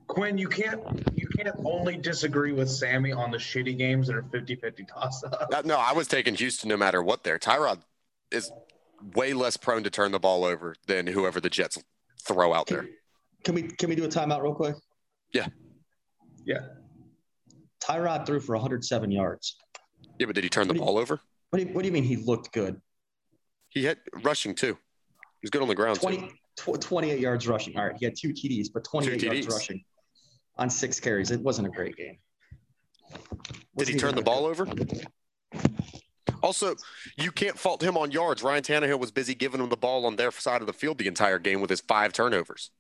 Quinn, you can't you can't only disagree with Sammy on the shitty games that are 50-50 toss up. Uh, no, I was taking Houston no matter what. There, Tyrod is way less prone to turn the ball over than whoever the Jets throw out there. Can we can we do a timeout real quick? Yeah. Yeah. Tyrod threw for 107 yards. Yeah, but did he turn the What do you- ball over? What do you, what do you mean he looked good? He had rushing too. He was good on the ground 20, too. tw- 28 yards rushing. All right, he had two TDs, but 28 yards rushing on six carries. It wasn't a great game. Did he Wasn't turn the ball good- over? Also, you can't fault him on yards. Ryan Tannehill was busy giving him the ball on their side of the field the entire game with his five turnovers.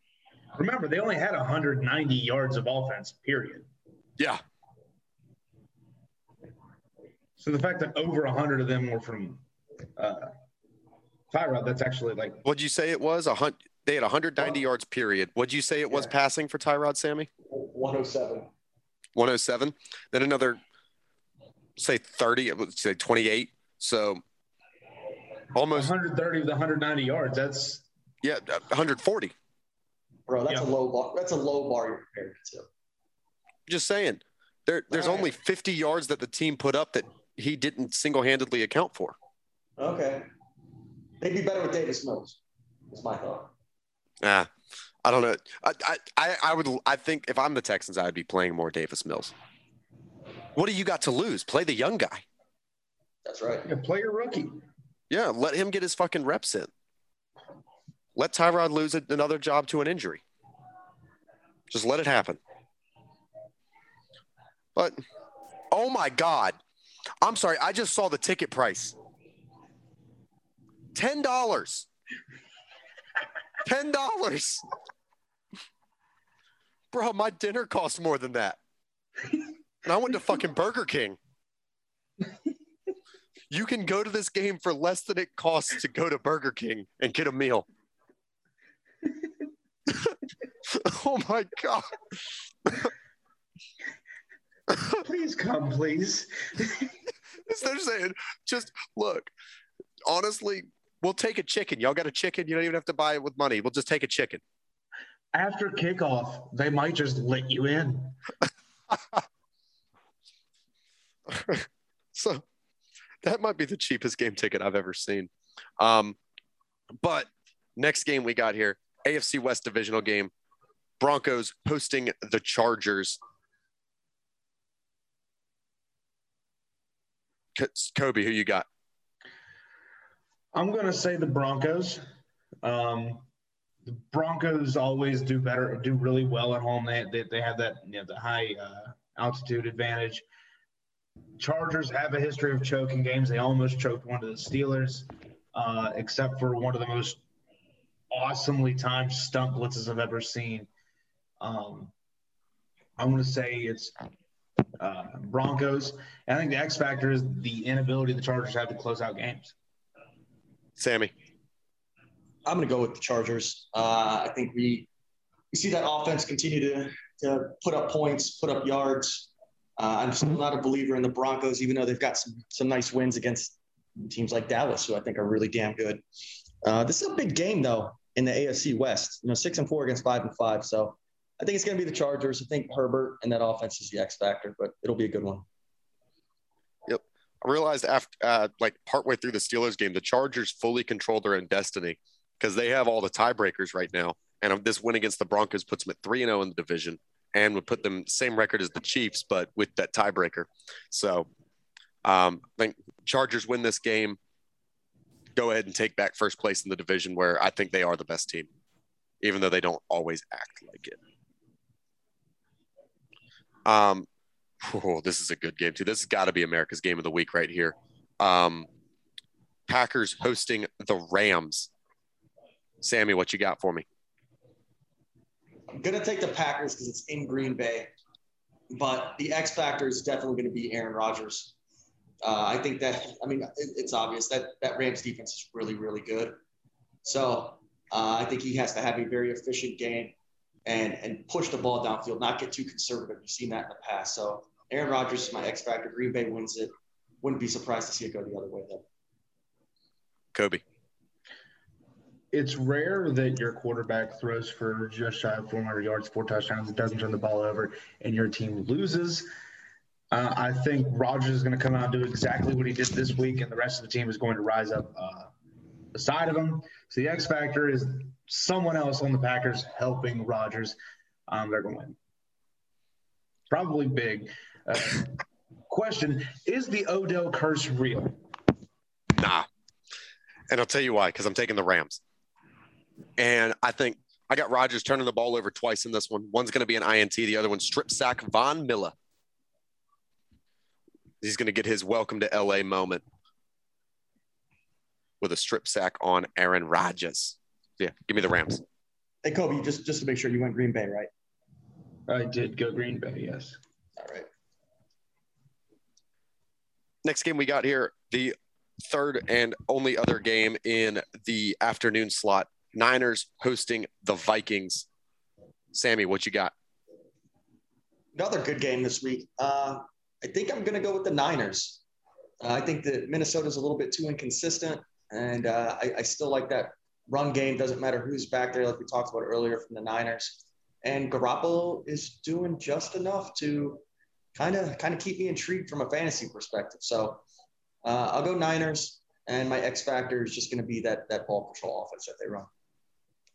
Remember, they only had 190 yards of offense, period. Yeah, So the fact that over 100 of them were from uh, Tyrod, that's actually like What'd you say it was? A hun- They had 190 yards period. What'd you say it was Yeah. passing for Tyrod, Sammy? 107. 107. Then another, say 30, let's say 28. So almost, 130 with 190 yards. That's yeah, 140. Bro, that's Yeah. a low bar. That's a low bar you're comparing to. Just saying. There, there's All right. only 50 yards that the team put up that he didn't single handedly account for. Okay. They'd be better with Davis Mills. Is my thought. Ah, I don't know. I, I, I, I would. I think if I'm the Texans, I would be playing more Davis Mills. What do you got to lose? Play the young guy. That's right. Yeah, play your rookie. Yeah, let him get his fucking reps in. Let Tyrod lose a- another job to an injury. Just let it happen. But, oh my God. I'm sorry. I just saw the ticket price $10. $10. Bro, my dinner costs more than that. And I went to fucking Burger King. You can go to this game for less than it costs to go to Burger King and get a meal. *laughs* oh my God. *laughs* Please come, please. *laughs* They're saying, just look, honestly, we'll take a chicken. Y'all got a chicken? You don't even have to buy it with money. We'll just take a chicken. After kickoff, they might just let you in. *laughs* so that might be the cheapest game ticket I've ever seen. Um, but next game we got here AFC West divisional game Broncos hosting the Chargers. Kobe, who you got? I'm gonna say the Broncos. Um, the Broncos always do better, do really well at home. They they, they have that you know the high uh, altitude advantage. Chargers have a history of choking games. They almost choked one of the Steelers, uh, except for one of the most awesomely timed stunt blitzes I've ever seen. Um, I'm going to say it's uh, Broncos. And I think the X factor is the inability the Chargers have to close out games. Sammy. I'm going to go with the Chargers. Uh, I think we we see that offense continue to to put up points, put up yards. Uh, I'm still not a believer in the Broncos, even though they've got some some nice wins against teams like Dallas, who I think are really damn good. Uh, this is a big game though in the AFC West. You know, six and four against five and five. So I think it's going to be the Chargers. I think Herbert and that offense is the X factor, but it'll be a good one. Yep. I realized after uh, like partway through the Steelers game, the Chargers fully control their own destiny because they have all the tiebreakers right now. And this win against the Broncos puts them at three and zero in the division, and would put them same record as the Chiefs, but with that tiebreaker. So, um, I think Chargers win this game. Go ahead and take back first place in the division, where I think they are the best team, even though they don't always act like it. Um, oh, this is a good game too. This has got to be America's game of the week right here. Um, Packers hosting the Rams. Sammy, what you got for me? I'm to take the Packers because it's in Green Bay, but the X factor is definitely going to be Aaron Rodgers. Uh, I think that, I mean, it, it's obvious that that Rams defense is really, really good. So uh, I think he has to have a very efficient game and and push the ball downfield, not get too conservative. You've seen that in the past. So Aaron Rodgers is my X factor. Green Bay wins it. Wouldn't be surprised to see it go the other way though. Kobe. It's rare that your quarterback throws for just shy of 400 yards, four touchdowns, and doesn't turn the ball over, and your team loses. Uh, I think Rodgers is going to come out and do exactly what he did this week, and the rest of the team is going to rise up uh, beside of him. So the X factor is someone else on the Packers helping Rodgers. Um, they're going to win. Probably big. Uh, *laughs* question Is the Odell curse real? Nah. And I'll tell you why, because I'm taking the Rams. And I think I got Rodgers turning the ball over twice in this one. One's going to be an INT, the other one strip sack Von Miller. He's going to get his welcome to LA moment with a strip sack on Aaron Rodgers. Yeah, give me the Rams. Hey Kobe, just just to make sure you went Green Bay, right? I did go Green Bay, yes. All right. Next game we got here, the third and only other game in the afternoon slot. Niners hosting the Vikings. Sammy, what you got? Another good game this week. Uh, I think I'm going to go with the Niners. Uh, I think that Minnesota's a little bit too inconsistent, and uh, I, I, still like that run game. Doesn't matter who's back there, like we talked about earlier from the Niners. And Garoppolo is doing just enough to kind of kind of keep me intrigued from a fantasy perspective. So uh, I'll go Niners, and my X factor is just going to be that that ball control offense that they run.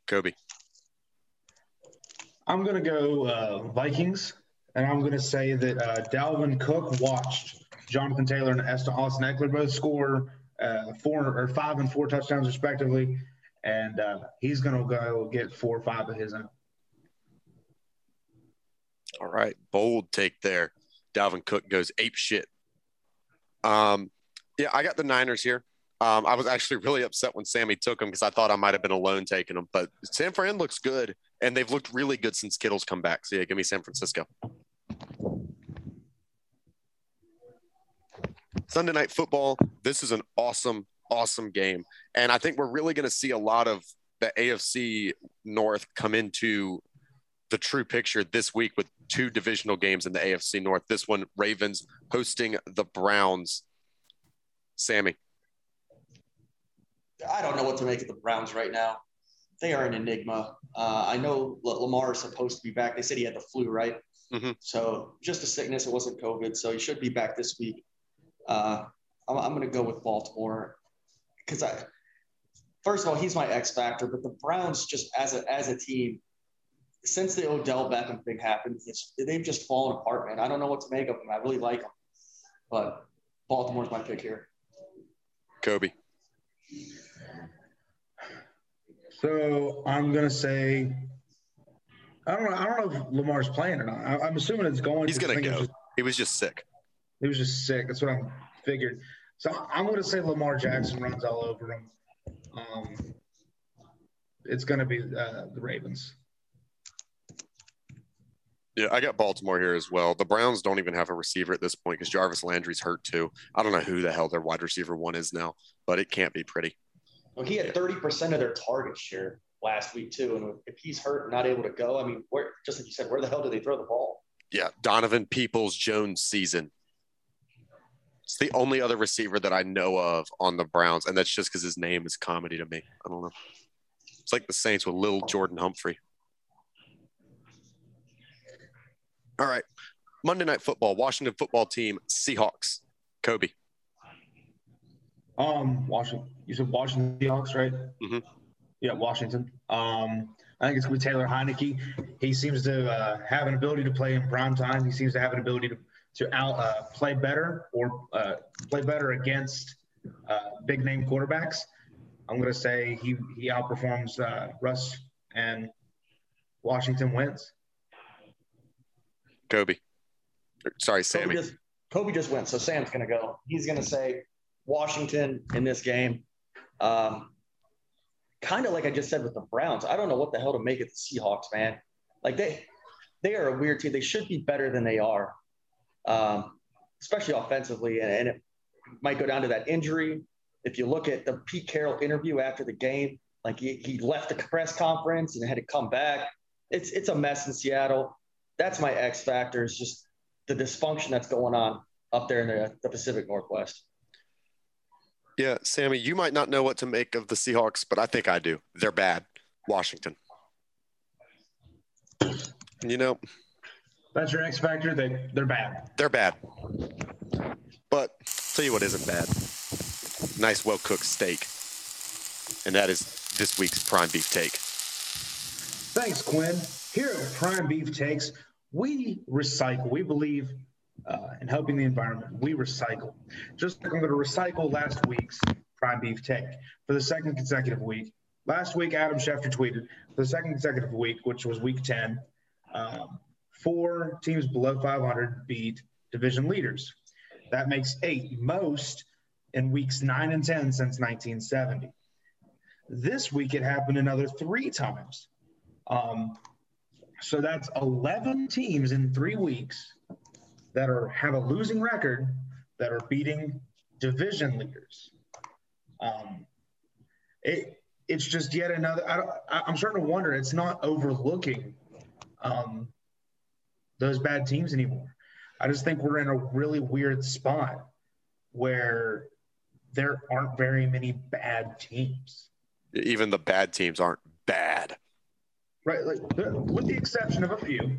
Kobe. I'm going to go uh, Vikings, and I'm going to say that uh, Dalvin Cook watched Jonathan Taylor and Austin Ekeler both score uh, four or five and four touchdowns respectively, and uh, he's going to go get four or five of his own. All right, bold take there. Dalvin Cook goes ape shit. Um, yeah, I got the Niners here. Um, I was actually really upset when Sammy took him because I thought I might have been alone taking him. But San Fran looks good, and they've looked really good since Kittle's come back. So yeah, give me San Francisco. Sunday night football. This is an awesome, awesome game, and I think we're really going to see a lot of the AFC North come into the true picture this week with two divisional games in the AFC North. This one, Ravens hosting the Browns. Sammy. I don't know what to make of the Browns right now. They are an enigma. Uh, I know Lamar is supposed to be back. They said he had the flu, right? Mm-hmm. So just a sickness. It wasn't COVID. So he should be back this week. Uh, I'm, I'm going to go with Baltimore because I, first of all, he's my X factor. But the Browns, just as a as a team, since the Odell Beckham thing happened, they've just fallen apart, man. I don't know what to make of them. I really like them, but Baltimore's my pick here. Kobe. So I'm gonna say I don't know. I don't know if Lamar's playing or not. I, am assuming it's going. He's gonna go. Just, he was just sick. He was just sick. That's what I figured. So I'm gonna say Lamar Jackson runs all over him. Um, it's gonna be uh, the Ravens. Yeah, I got Baltimore here as well. The Browns don't even have a receiver at this point because Jarvis Landry's hurt too. I don't know who the hell their wide receiver one is now, but it can't be pretty. Well, he had 30% of their target share last week too. And if he's hurt and not able to go, I mean, where just like you said, where the hell do they throw the ball? Yeah, Donovan Peoples Jones season. It's the only other receiver that I know of on the Browns, and that's just because his name is comedy to me. I don't know. It's like the Saints with little Jordan Humphrey. All right. Monday Night Football, Washington football team, Seahawks. Kobe. Um, Washington. You said Washington Seahawks, right? Mm-hmm. Yeah, Washington. Um, I think it's going to be Taylor Heinicke. He seems to uh, have an ability to play in prime time. He seems to have an ability to to out uh, play better or uh, play better against uh, big name quarterbacks. I'm going to say he he outperforms uh, Russ and Washington wins. Kobe. Sorry, Sammy. Kobe just, Kobe just went, so Sam's going to go. He's going to say Washington in this game. Um, kind of like I just said with the Browns. I don't know what the hell to make of the Seahawks, man. Like they, they are a weird team. They should be better than they are, um, especially offensively. And, and it might go down to that injury. If you look at the Pete Carroll interview after the game, like he, he left the press conference and had to come back. It's it's a mess in Seattle that's my X factor is just the dysfunction that's going on up there in the, the Pacific Northwest. Yeah, Sammy, you might not know what to make of the Seahawks, but I think I do. They're bad. Washington. You know, that's your X factor. They they're bad. They're bad. But tell you what isn't bad. Nice, well cooked steak, and that is this week's prime beef take. Thanks, Quinn. Here at Prime Beef Takes, we recycle. We believe uh, in helping the environment. We recycle. Just like I'm going to recycle last week's Prime Beef Take for the second consecutive week. Last week, Adam Schefter tweeted for the second consecutive week, which was week 10, um, four teams below 500 beat division leaders. That makes eight, most in weeks nine and 10 since 1970. This week, it happened another three times. Um, so that's 11 teams in three weeks that are have a losing record that are beating division leaders. Um, it it's just yet another. I I'm starting to wonder. It's not overlooking um, those bad teams anymore. I just think we're in a really weird spot where there aren't very many bad teams. Even the bad teams aren't bad. Right, like with the exception of a few,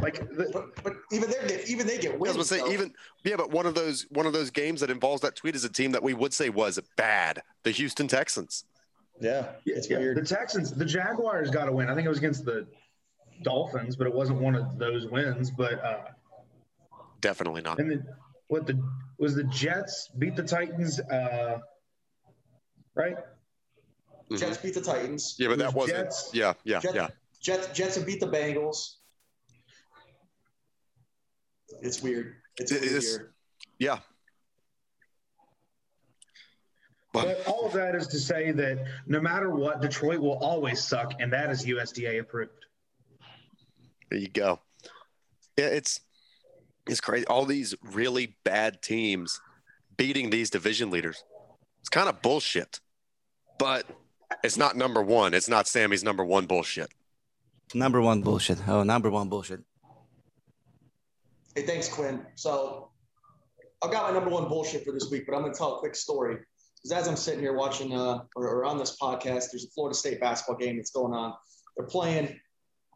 like, the, but, but, even they get even they get wins. I was say even yeah, but one of those one of those games that involves that tweet is a team that we would say was bad, the Houston Texans. Yeah, it's yeah, weird. The Texans, the Jaguars got a win. I think it was against the Dolphins, but it wasn't one of those wins. But uh, definitely not. And the, what the was the Jets beat the Titans, uh, right? Mm-hmm. Jets beat the Titans. Yeah, but that wasn't. Jets, yeah, yeah, Jets, yeah. Jets, Jets have beat the Bengals. It's weird. It's, it weird. Yeah. But, but all of that is to say that no matter what, Detroit will always suck, and that is USDA approved. There you go. Yeah, it's it's crazy. All these really bad teams beating these division leaders. It's kind of bullshit. But it's not number one. It's not Sammy's number one bullshit. Number one bullshit. Oh, number one bullshit. Hey, thanks, Quinn. So I've got my number one bullshit for this week, but I'm going to tell a quick story. Because as I'm sitting here watching uh, or, or, on this podcast, there's a Florida State basketball game that's going on. They're playing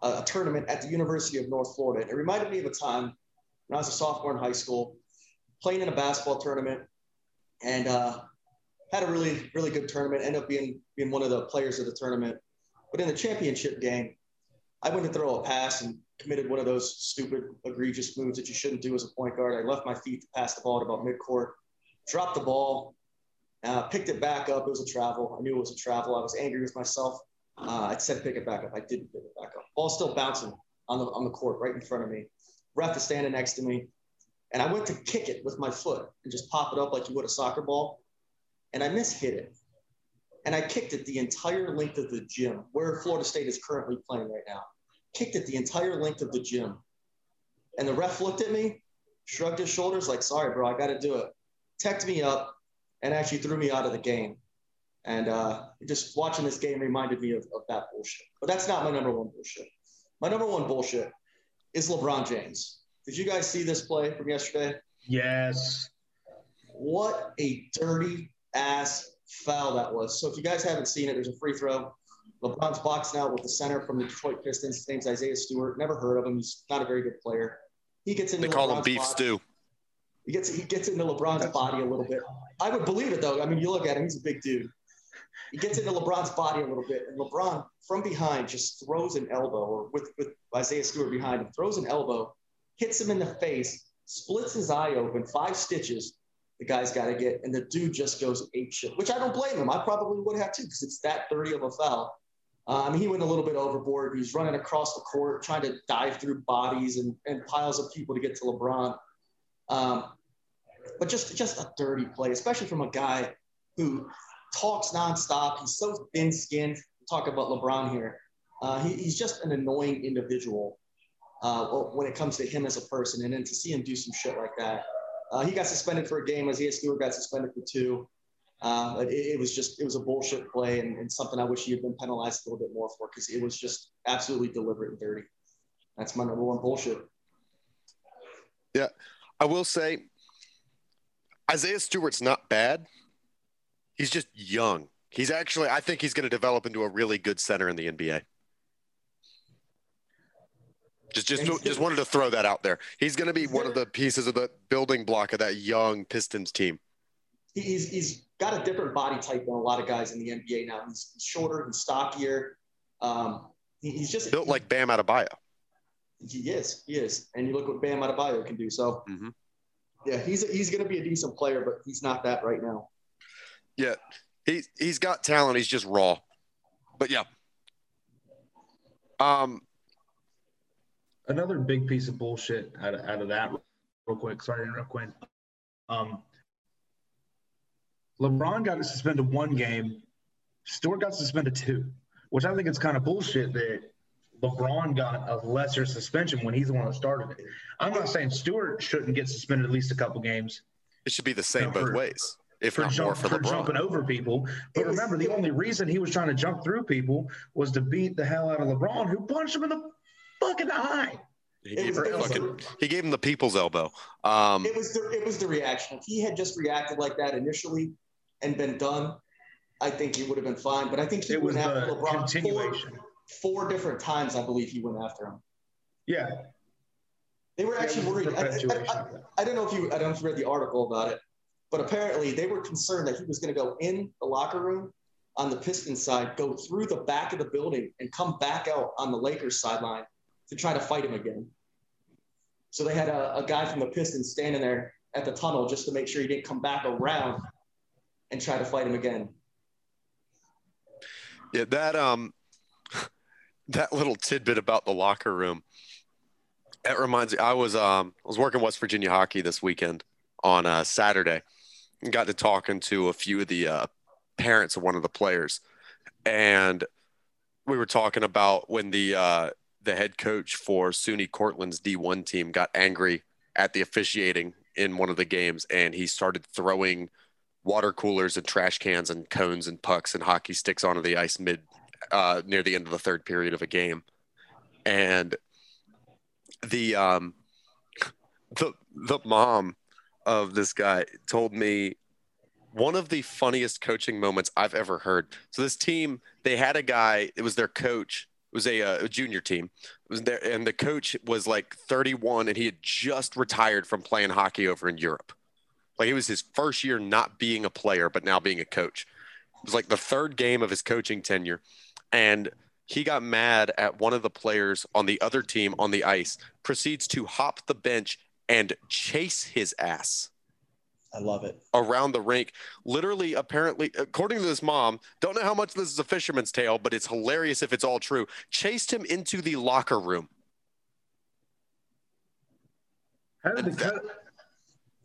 a, a tournament at the University of North Florida. It reminded me of a time when I was a sophomore in high school, playing in a basketball tournament, and uh, had a really, really good tournament. Ended up being being one of the players of the tournament. But in the championship game, I went to throw a pass and committed one of those stupid, egregious moves that you shouldn't do as a point guard. I left my feet to pass the ball at about midcourt, dropped the ball, uh, picked it back up. It was a travel. I knew it was a travel. I was angry with myself. Uh, I said pick it back up. I didn't pick it back up. Ball still bouncing on the on the court right in front of me. Ref is standing next to me, and I went to kick it with my foot and just pop it up like you would a soccer ball and I mishit it. And I kicked it the entire length of the gym where Florida State is currently playing right now. Kicked it the entire length of the gym. And the ref looked at me, shrugged his shoulders, like, sorry, bro, I got to do it. Teched me up and actually threw me out of the game. And uh, just watching this game reminded me of, of that bullshit. But that's not my number one bullshit. My number one bullshit is LeBron James. Did you guys see this play from yesterday? Yes. What a dirty ass foul that was. So if you guys haven't seen it, there's a free throw. LeBron's boxing out with the center from the Detroit Pistons. His name's Isaiah Stewart. Never heard of him. He's not a very good player. He gets into they call LeBron's him Beef body. Stew. He gets he gets into LeBron's body a little bit. I would believe it though. I mean, you look at him; he's a big dude. He gets into LeBron's body a little bit, and LeBron from behind just throws an elbow, or with with Isaiah Stewart behind him, throws an elbow, hits him in the face, splits his eye open, five stitches, the guy's got to get, and the dude just goes ape shit, which I don't blame him. I probably would have too, because it's that dirty of a foul. Mean, he went a little bit overboard. He's running across the court, trying to dive through bodies and, and piles of people to get to LeBron. Um, but just just a dirty play, especially from a guy who talks nonstop. He's so thin-skinned. Talk about LeBron here. Uh, he, he's just an annoying individual uh, when it comes to him as a person, and then to see him do some shit like that uh, he got suspended for a game. Isaiah Stewart got suspended for two. Uh, it, it, was just it was a bullshit play and, and, something I wish he had been penalized a little bit more for because it was just absolutely deliberate and dirty. That's my number one bullshit. Yeah, I will say Isaiah Stewart's not bad. He's just young. He's actually I think he's going to develop into a really good center in the NBA. Just, just, just wanted to throw that out there. He's going to be one of the pieces of the building block of that young Pistons team. He's he's got a different body type than a lot of guys in the NBA now. He's shorter, he's stockier. Um, he's just built like Bam Adebayo. He is, he is, and you look what Bam Adebayo can do. So, mm-hmm. yeah, he's he's going to be a decent player, but he's not that right now. Yeah, he he's got talent. He's just raw. But yeah. Um, another big piece of bullshit out of, out of that, real quick. Sorry to interrupt, Quinn. Um, LeBron got suspended one game. Stewart got suspended two, which I think it's kind of bullshit that LeBron got a lesser suspension when he's the one that started it. I'm not saying Stewart shouldn't get suspended at least a couple games. It should be the same both ways. If for, not jump, more, for, for LeBron. jumping over people. But was- remember, the only reason he was trying to jump through people was to beat the hell out of LeBron, who punched him in the fucking eye. He gave, was, him the was fucking, he gave him the people's elbow. Um, it was the it was the reaction. If he had just reacted like that initially and been done, I think he would have been fine. But I think he It was went after the LeBron four, continuation. four different times. I believe he went after him. Yeah. They were It actually worried. I, I- I- I don't know if you I don't know if you read the article about it, but apparently they were concerned that he was going to go in the locker room on the Pistons side, go through the back of the building, and come back out on the Lakers sideline to try to fight him again. So they had a, a guy from the Pistons standing there at the tunnel just to make sure he didn't come back around and try to fight him again. Yeah, that um *laughs* that little tidbit about the locker room. That reminds me I was um I was working West Virginia hockey this weekend on uh Saturday got to talking to a few of the uh parents of one of the players. And we were talking about when the uh the head coach for SUNY Cortland's D1 team got angry at the officiating in one of the games and he started throwing water coolers and trash cans and cones and pucks and hockey sticks onto the ice mid uh, near the end of the third period of a game, and the um *laughs* the the mom of this guy told me one of the funniest coaching moments I've ever heard. So this team, they had a guy. It was their coach. It was a, uh, a junior team. It was there, and the coach was like 31, and he had just retired from playing hockey over in Europe. Like it was his first year not being a player, but now being a coach. It was like the third game of his coaching tenure. And he got mad at one of the players on the other team on the ice, proceeds to hop the bench and chase his ass I love it. around the rink. Literally, apparently, according to this mom, don't know how much this is a fisherman's tale, but it's hilarious if it's all true. Chased him into the locker room. How did the That-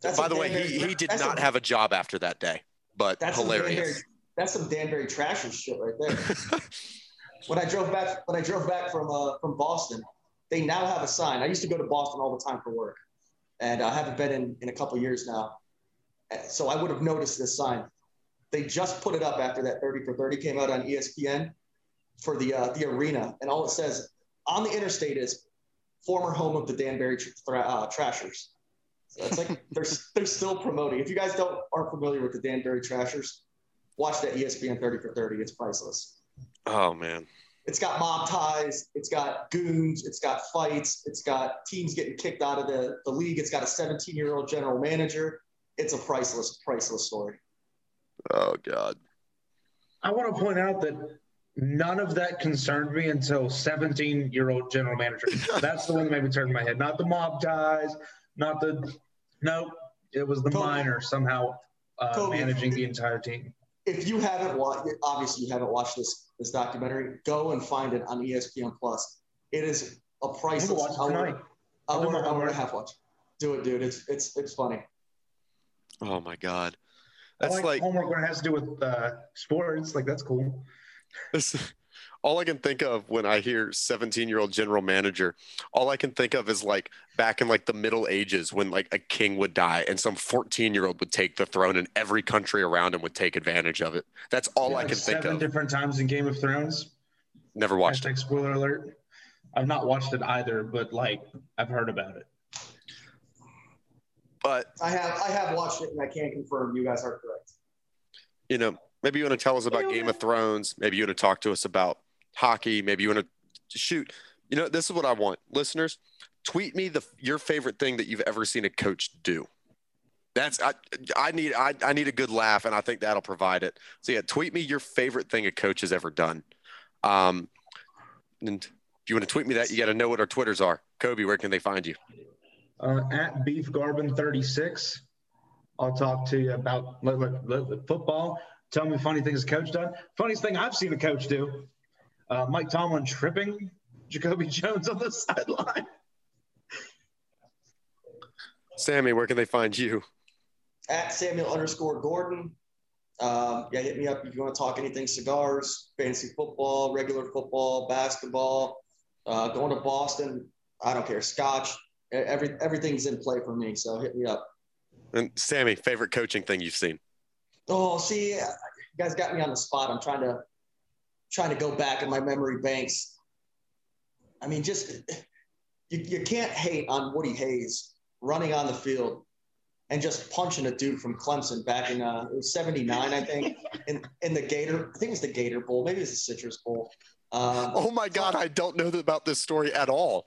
That's By the way, he, he did not some- have a job after that day, but That's some Danbury, hilarious. that's some Danbury Trashers shit right there. *laughs* when I drove back when I drove back from uh, from Boston, they now have a sign. I used to go to Boston all the time for work, and I haven't been in in a couple years now, so I would have noticed this sign. They just put it up after that 30 for 30 came out on ESPN for the uh, the arena, and all it says on the interstate is former home of the Danbury tr- uh, Trashers. So it's like *laughs* they're they're still promoting. If you guys don't aren't familiar with the Danbury Trashers, watch that ESPN 30 for 30. It's priceless. Oh, man. It's got mob ties. It's got goons. It's got fights. It's got teams getting kicked out of the, the league. It's got a 17 year old general manager. It's a priceless, priceless story. Oh, God. I want to point out that none of that concerned me until 17 year old general manager. *laughs* That's the one that made me turn my head. Not the mob ties, not the, no, it was the Kobe. minor somehow uh, Kobe. managing the entire team. If you haven't watched, obviously you haven't watched this this documentary, go and find it on ESPN Plus. It is a I'm gonna priceless watch it tonight. hour, I'll do hour, my hour and a half watch. Do it, dude. It's it's it's funny. Oh, my God. That's like, like, homework when it has to do with uh, sports. Like that's cool. This, *laughs* all I can think of when I hear 17 year old general manager, all I can think of is like back in like the Middle Ages when like a king would die and some 14 year old would take the throne and every country around him would take advantage of it. That's all Yeah, I can think of. seven different times in Game of Thrones. Never watched it. Spoiler alert. I've not watched it either, but like I've heard about it. But, I have I have watched it and I can confirm you guys are correct. you know, maybe you want to tell us about Game of Thrones. Maybe you want to talk to us about hockey. Maybe you want to shoot. You know, this is what I want. Listeners, tweet me the your favorite thing that you've ever seen a coach do. That's I I need I, I need a good laugh and I think that'll provide it. So yeah, tweet me your favorite thing a coach has ever done. Um and if you want to tweet me that, you got to know what our Twitters are. Kobe, where can they find you? Uh, at Beef Garbin 36. I'll talk to you about football. Tell me funny things a coach done. Funniest thing I've seen a coach do. Uh, Mike Tomlin tripping Jacoby *laughs* Jones on the sideline. Sammy, where can they find you? At Samuel underscore Gordon. Um, yeah, hit me up if you want to talk anything cigars, fantasy football, regular football, basketball, uh, going to Boston. I don't care. Scotch. Every everything's in play for me. So hit me up. And Sammy, favorite coaching thing you've seen? Oh, see, you guys got me on the spot. I'm trying to trying to go back in my memory banks. I mean, just you, you can't hate on Woody Hayes running on the field and just punching a dude from Clemson back in uh, 79, I think, *laughs* in, in the Gator, I think it was the Gator Bowl, maybe it's the Citrus Bowl. Um, Oh my God, I don't know about this story at all.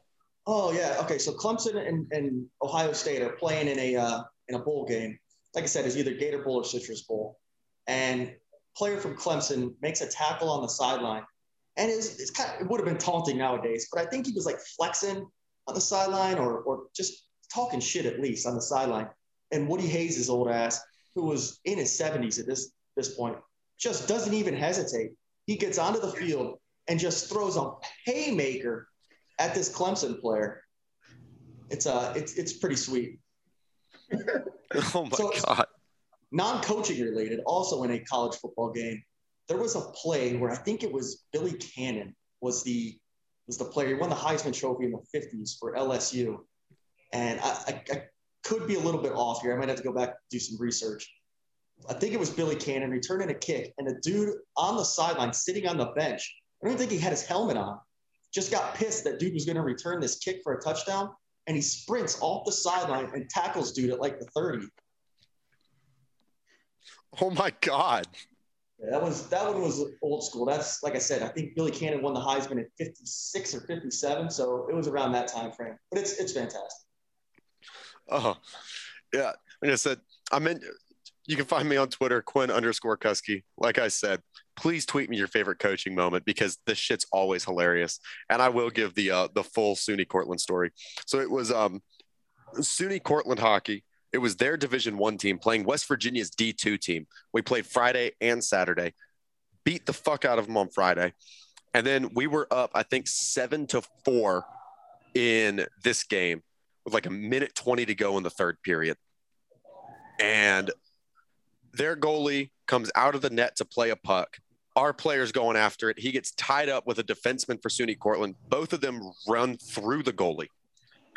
Oh yeah. Okay. So Clemson and, and Ohio State are playing in a uh, in a bowl game. Like I said, it's either Gator Bowl or Citrus Bowl. And player from Clemson makes a tackle on the sideline, and it's, it's kind of, it would have been taunting nowadays, but I think he was like flexing on the sideline or or just talking shit at least on the sideline. And Woody Hayes' old ass, who was in his 70s at this this point, just doesn't even hesitate. He gets onto the field and just throws a haymaker at this Clemson player. It's uh it's it's pretty sweet. *laughs* Oh my So- God. Non-coaching related, also in a college football game, there was a play where I think it was Billy Cannon was the was the player. He won the Heisman Trophy in the 50s for LSU. And I, I, I could be a little bit off here. I might have to go back do some research. I think it was Billy Cannon returning a kick, and a dude on the sideline sitting on the bench. I don't think he had his helmet on. Just got pissed that dude was going to return this kick for a touchdown, and he sprints off the sideline and tackles dude at like the 30. *laughs* Oh my God. Yeah, that was that one was old school. That's like I said. I think Billy Cannon won the Heisman in '56 or '57, so it was around that time frame. But it's it's fantastic. Oh, yeah. Like I said, I'm in. You can find me on Twitter, Quinn underscore Kusky. Like I said, please tweet me your favorite coaching moment because this shit's always hilarious. And I will give the uh, the full SUNY Cortland story. So it was um, SUNY Cortland hockey. It was their Division One team playing West Virginia's D two team. We played Friday and Saturday, beat the fuck out of them on Friday, and then we were up, I think seven to four in this game with like a minute 20 to go in the third period. And their goalie comes out of the net to play a puck. Our player's going after it. He gets tied up with a defenseman for SUNY Cortland. Both of them run through the goalie,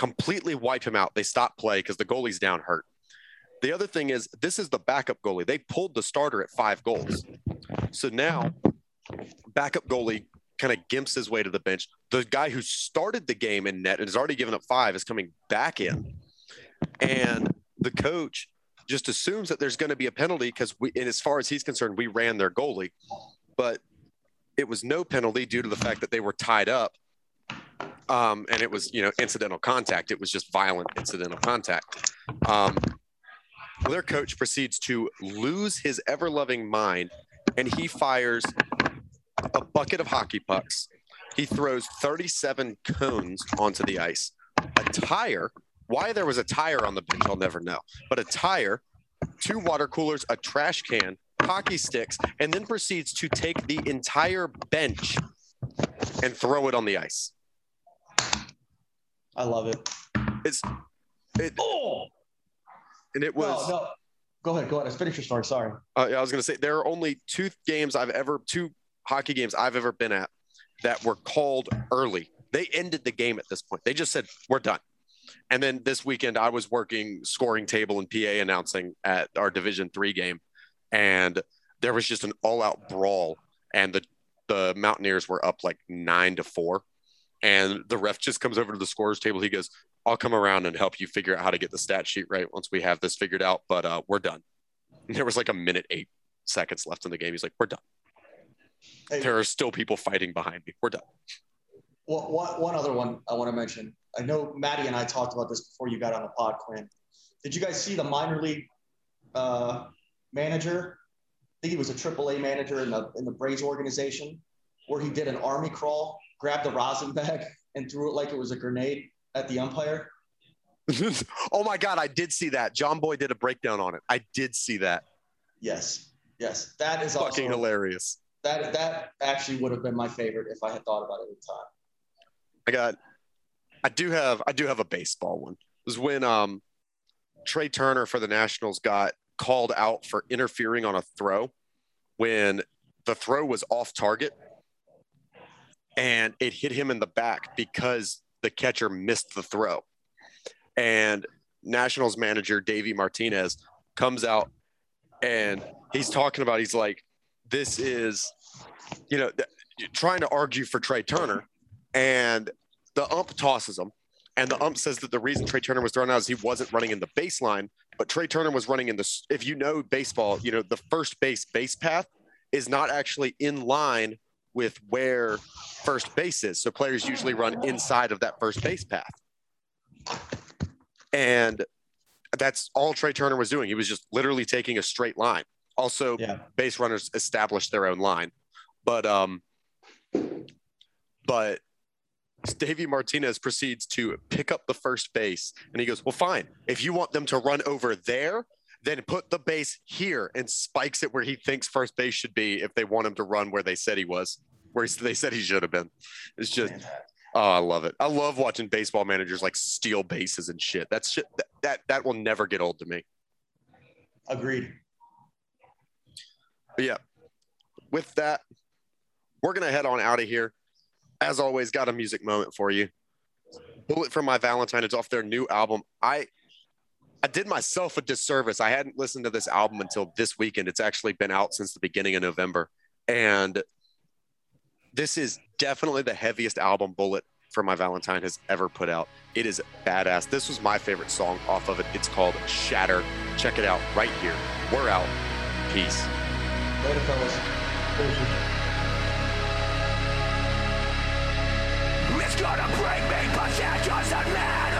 completely wipe him out. They stop play because the goalie's down hurt. The other thing is, this is the backup goalie. They pulled the starter at five goals. So now, backup goalie kind of gimps his way to the bench. The guy who started the game in net and has already given up five is coming back in. And the coach just assumes that there's going to be a penalty because we, and as far as he's concerned, we ran their goalie, but it was no penalty due to the fact that they were tied up. Um, and it was, you know, incidental contact. It was just violent incidental contact. Um, their coach proceeds to lose his ever loving mind and he fires a bucket of hockey pucks. He throws 37 cones onto the ice. A tire. Why there was a tire on the bench, I'll never know. But a tire, two water coolers, a trash can, hockey sticks, and then proceeds to take the entire bench and throw it on the ice. I love it. It's it, Oh and it no, was. no. Go ahead, go ahead. Let's finish your story. Sorry. Uh, I was going to say there are only two games I've ever, two hockey games I've ever been at that were called early. They ended the game at this point. They just said, we're done. And then this weekend, I was working scoring table and PA announcing at our Division three game. And there was just an all out brawl. And the, the Mountaineers were up like nine to four. And the ref just comes over to the scorers table. He goes, I'll come around and help you figure out how to get the stat sheet right once we have this figured out. But uh, we're done. And there was like a minute eight seconds left in the game. He's like, we're done. Hey, There are still people fighting behind me. We're done. one, one, one other one I want to mention. I know Maddie and I talked about this before you got on the pod, Quinn. Did you guys see the minor league uh, manager? I think he was a AAA manager in the in the Braves organization, where he did an army crawl, grabbed a rosin bag, *laughs* and threw it like it was a grenade at the umpire. *laughs* oh my God, I did see that. Jomboy did a breakdown on it. I did see that. Yes, yes, that is Fucking also hilarious. that that actually would have been my favorite if I had thought about it at the time. I got I do have I do have a baseball one. It was when um Trey Turner for the Nationals got called out for interfering on a throw when the throw was off target and it hit him in the back because the catcher missed the throw. And Nationals manager Davey Martinez comes out and he's talking about he's like, this is, you know, trying to argue for Trey Turner, and the ump tosses him, and the ump says that the reason Trey Turner was thrown out is he wasn't running in the baseline, but Trey Turner was running in the. If you know baseball, you know the first base base path is not actually in line with where first base is. So players usually run inside of that first base path. And that's all Trey Turner was doing. He was just literally taking a straight line. Also, Yeah. base runners establish their own line. But um but Davey Martinez proceeds to pick up the first base and he goes, Well, fine. If you want them to run over there, then put the base here and spikes it where he thinks first base should be if they want him to run where they said he was, where he- they said he should have been. It's just, oh, I love it. I love watching baseball managers like steal bases and shit. That's shit that, that, that will never get old to me. Agreed. But yeah, with that, we're going to head on out of here. As always, got a music moment for you. Bullet for My Valentine It's off their new album. I I did myself a disservice. I hadn't listened to this album until this weekend. It's actually been out since the beginning of November. And this is definitely the heaviest album Bullet for My Valentine has ever put out. It is badass. This was my favorite song off of it. It's called Shatter. Check it out right here. We're out. Peace. Later, fellas. It's gonna break me, but that doesn't matter.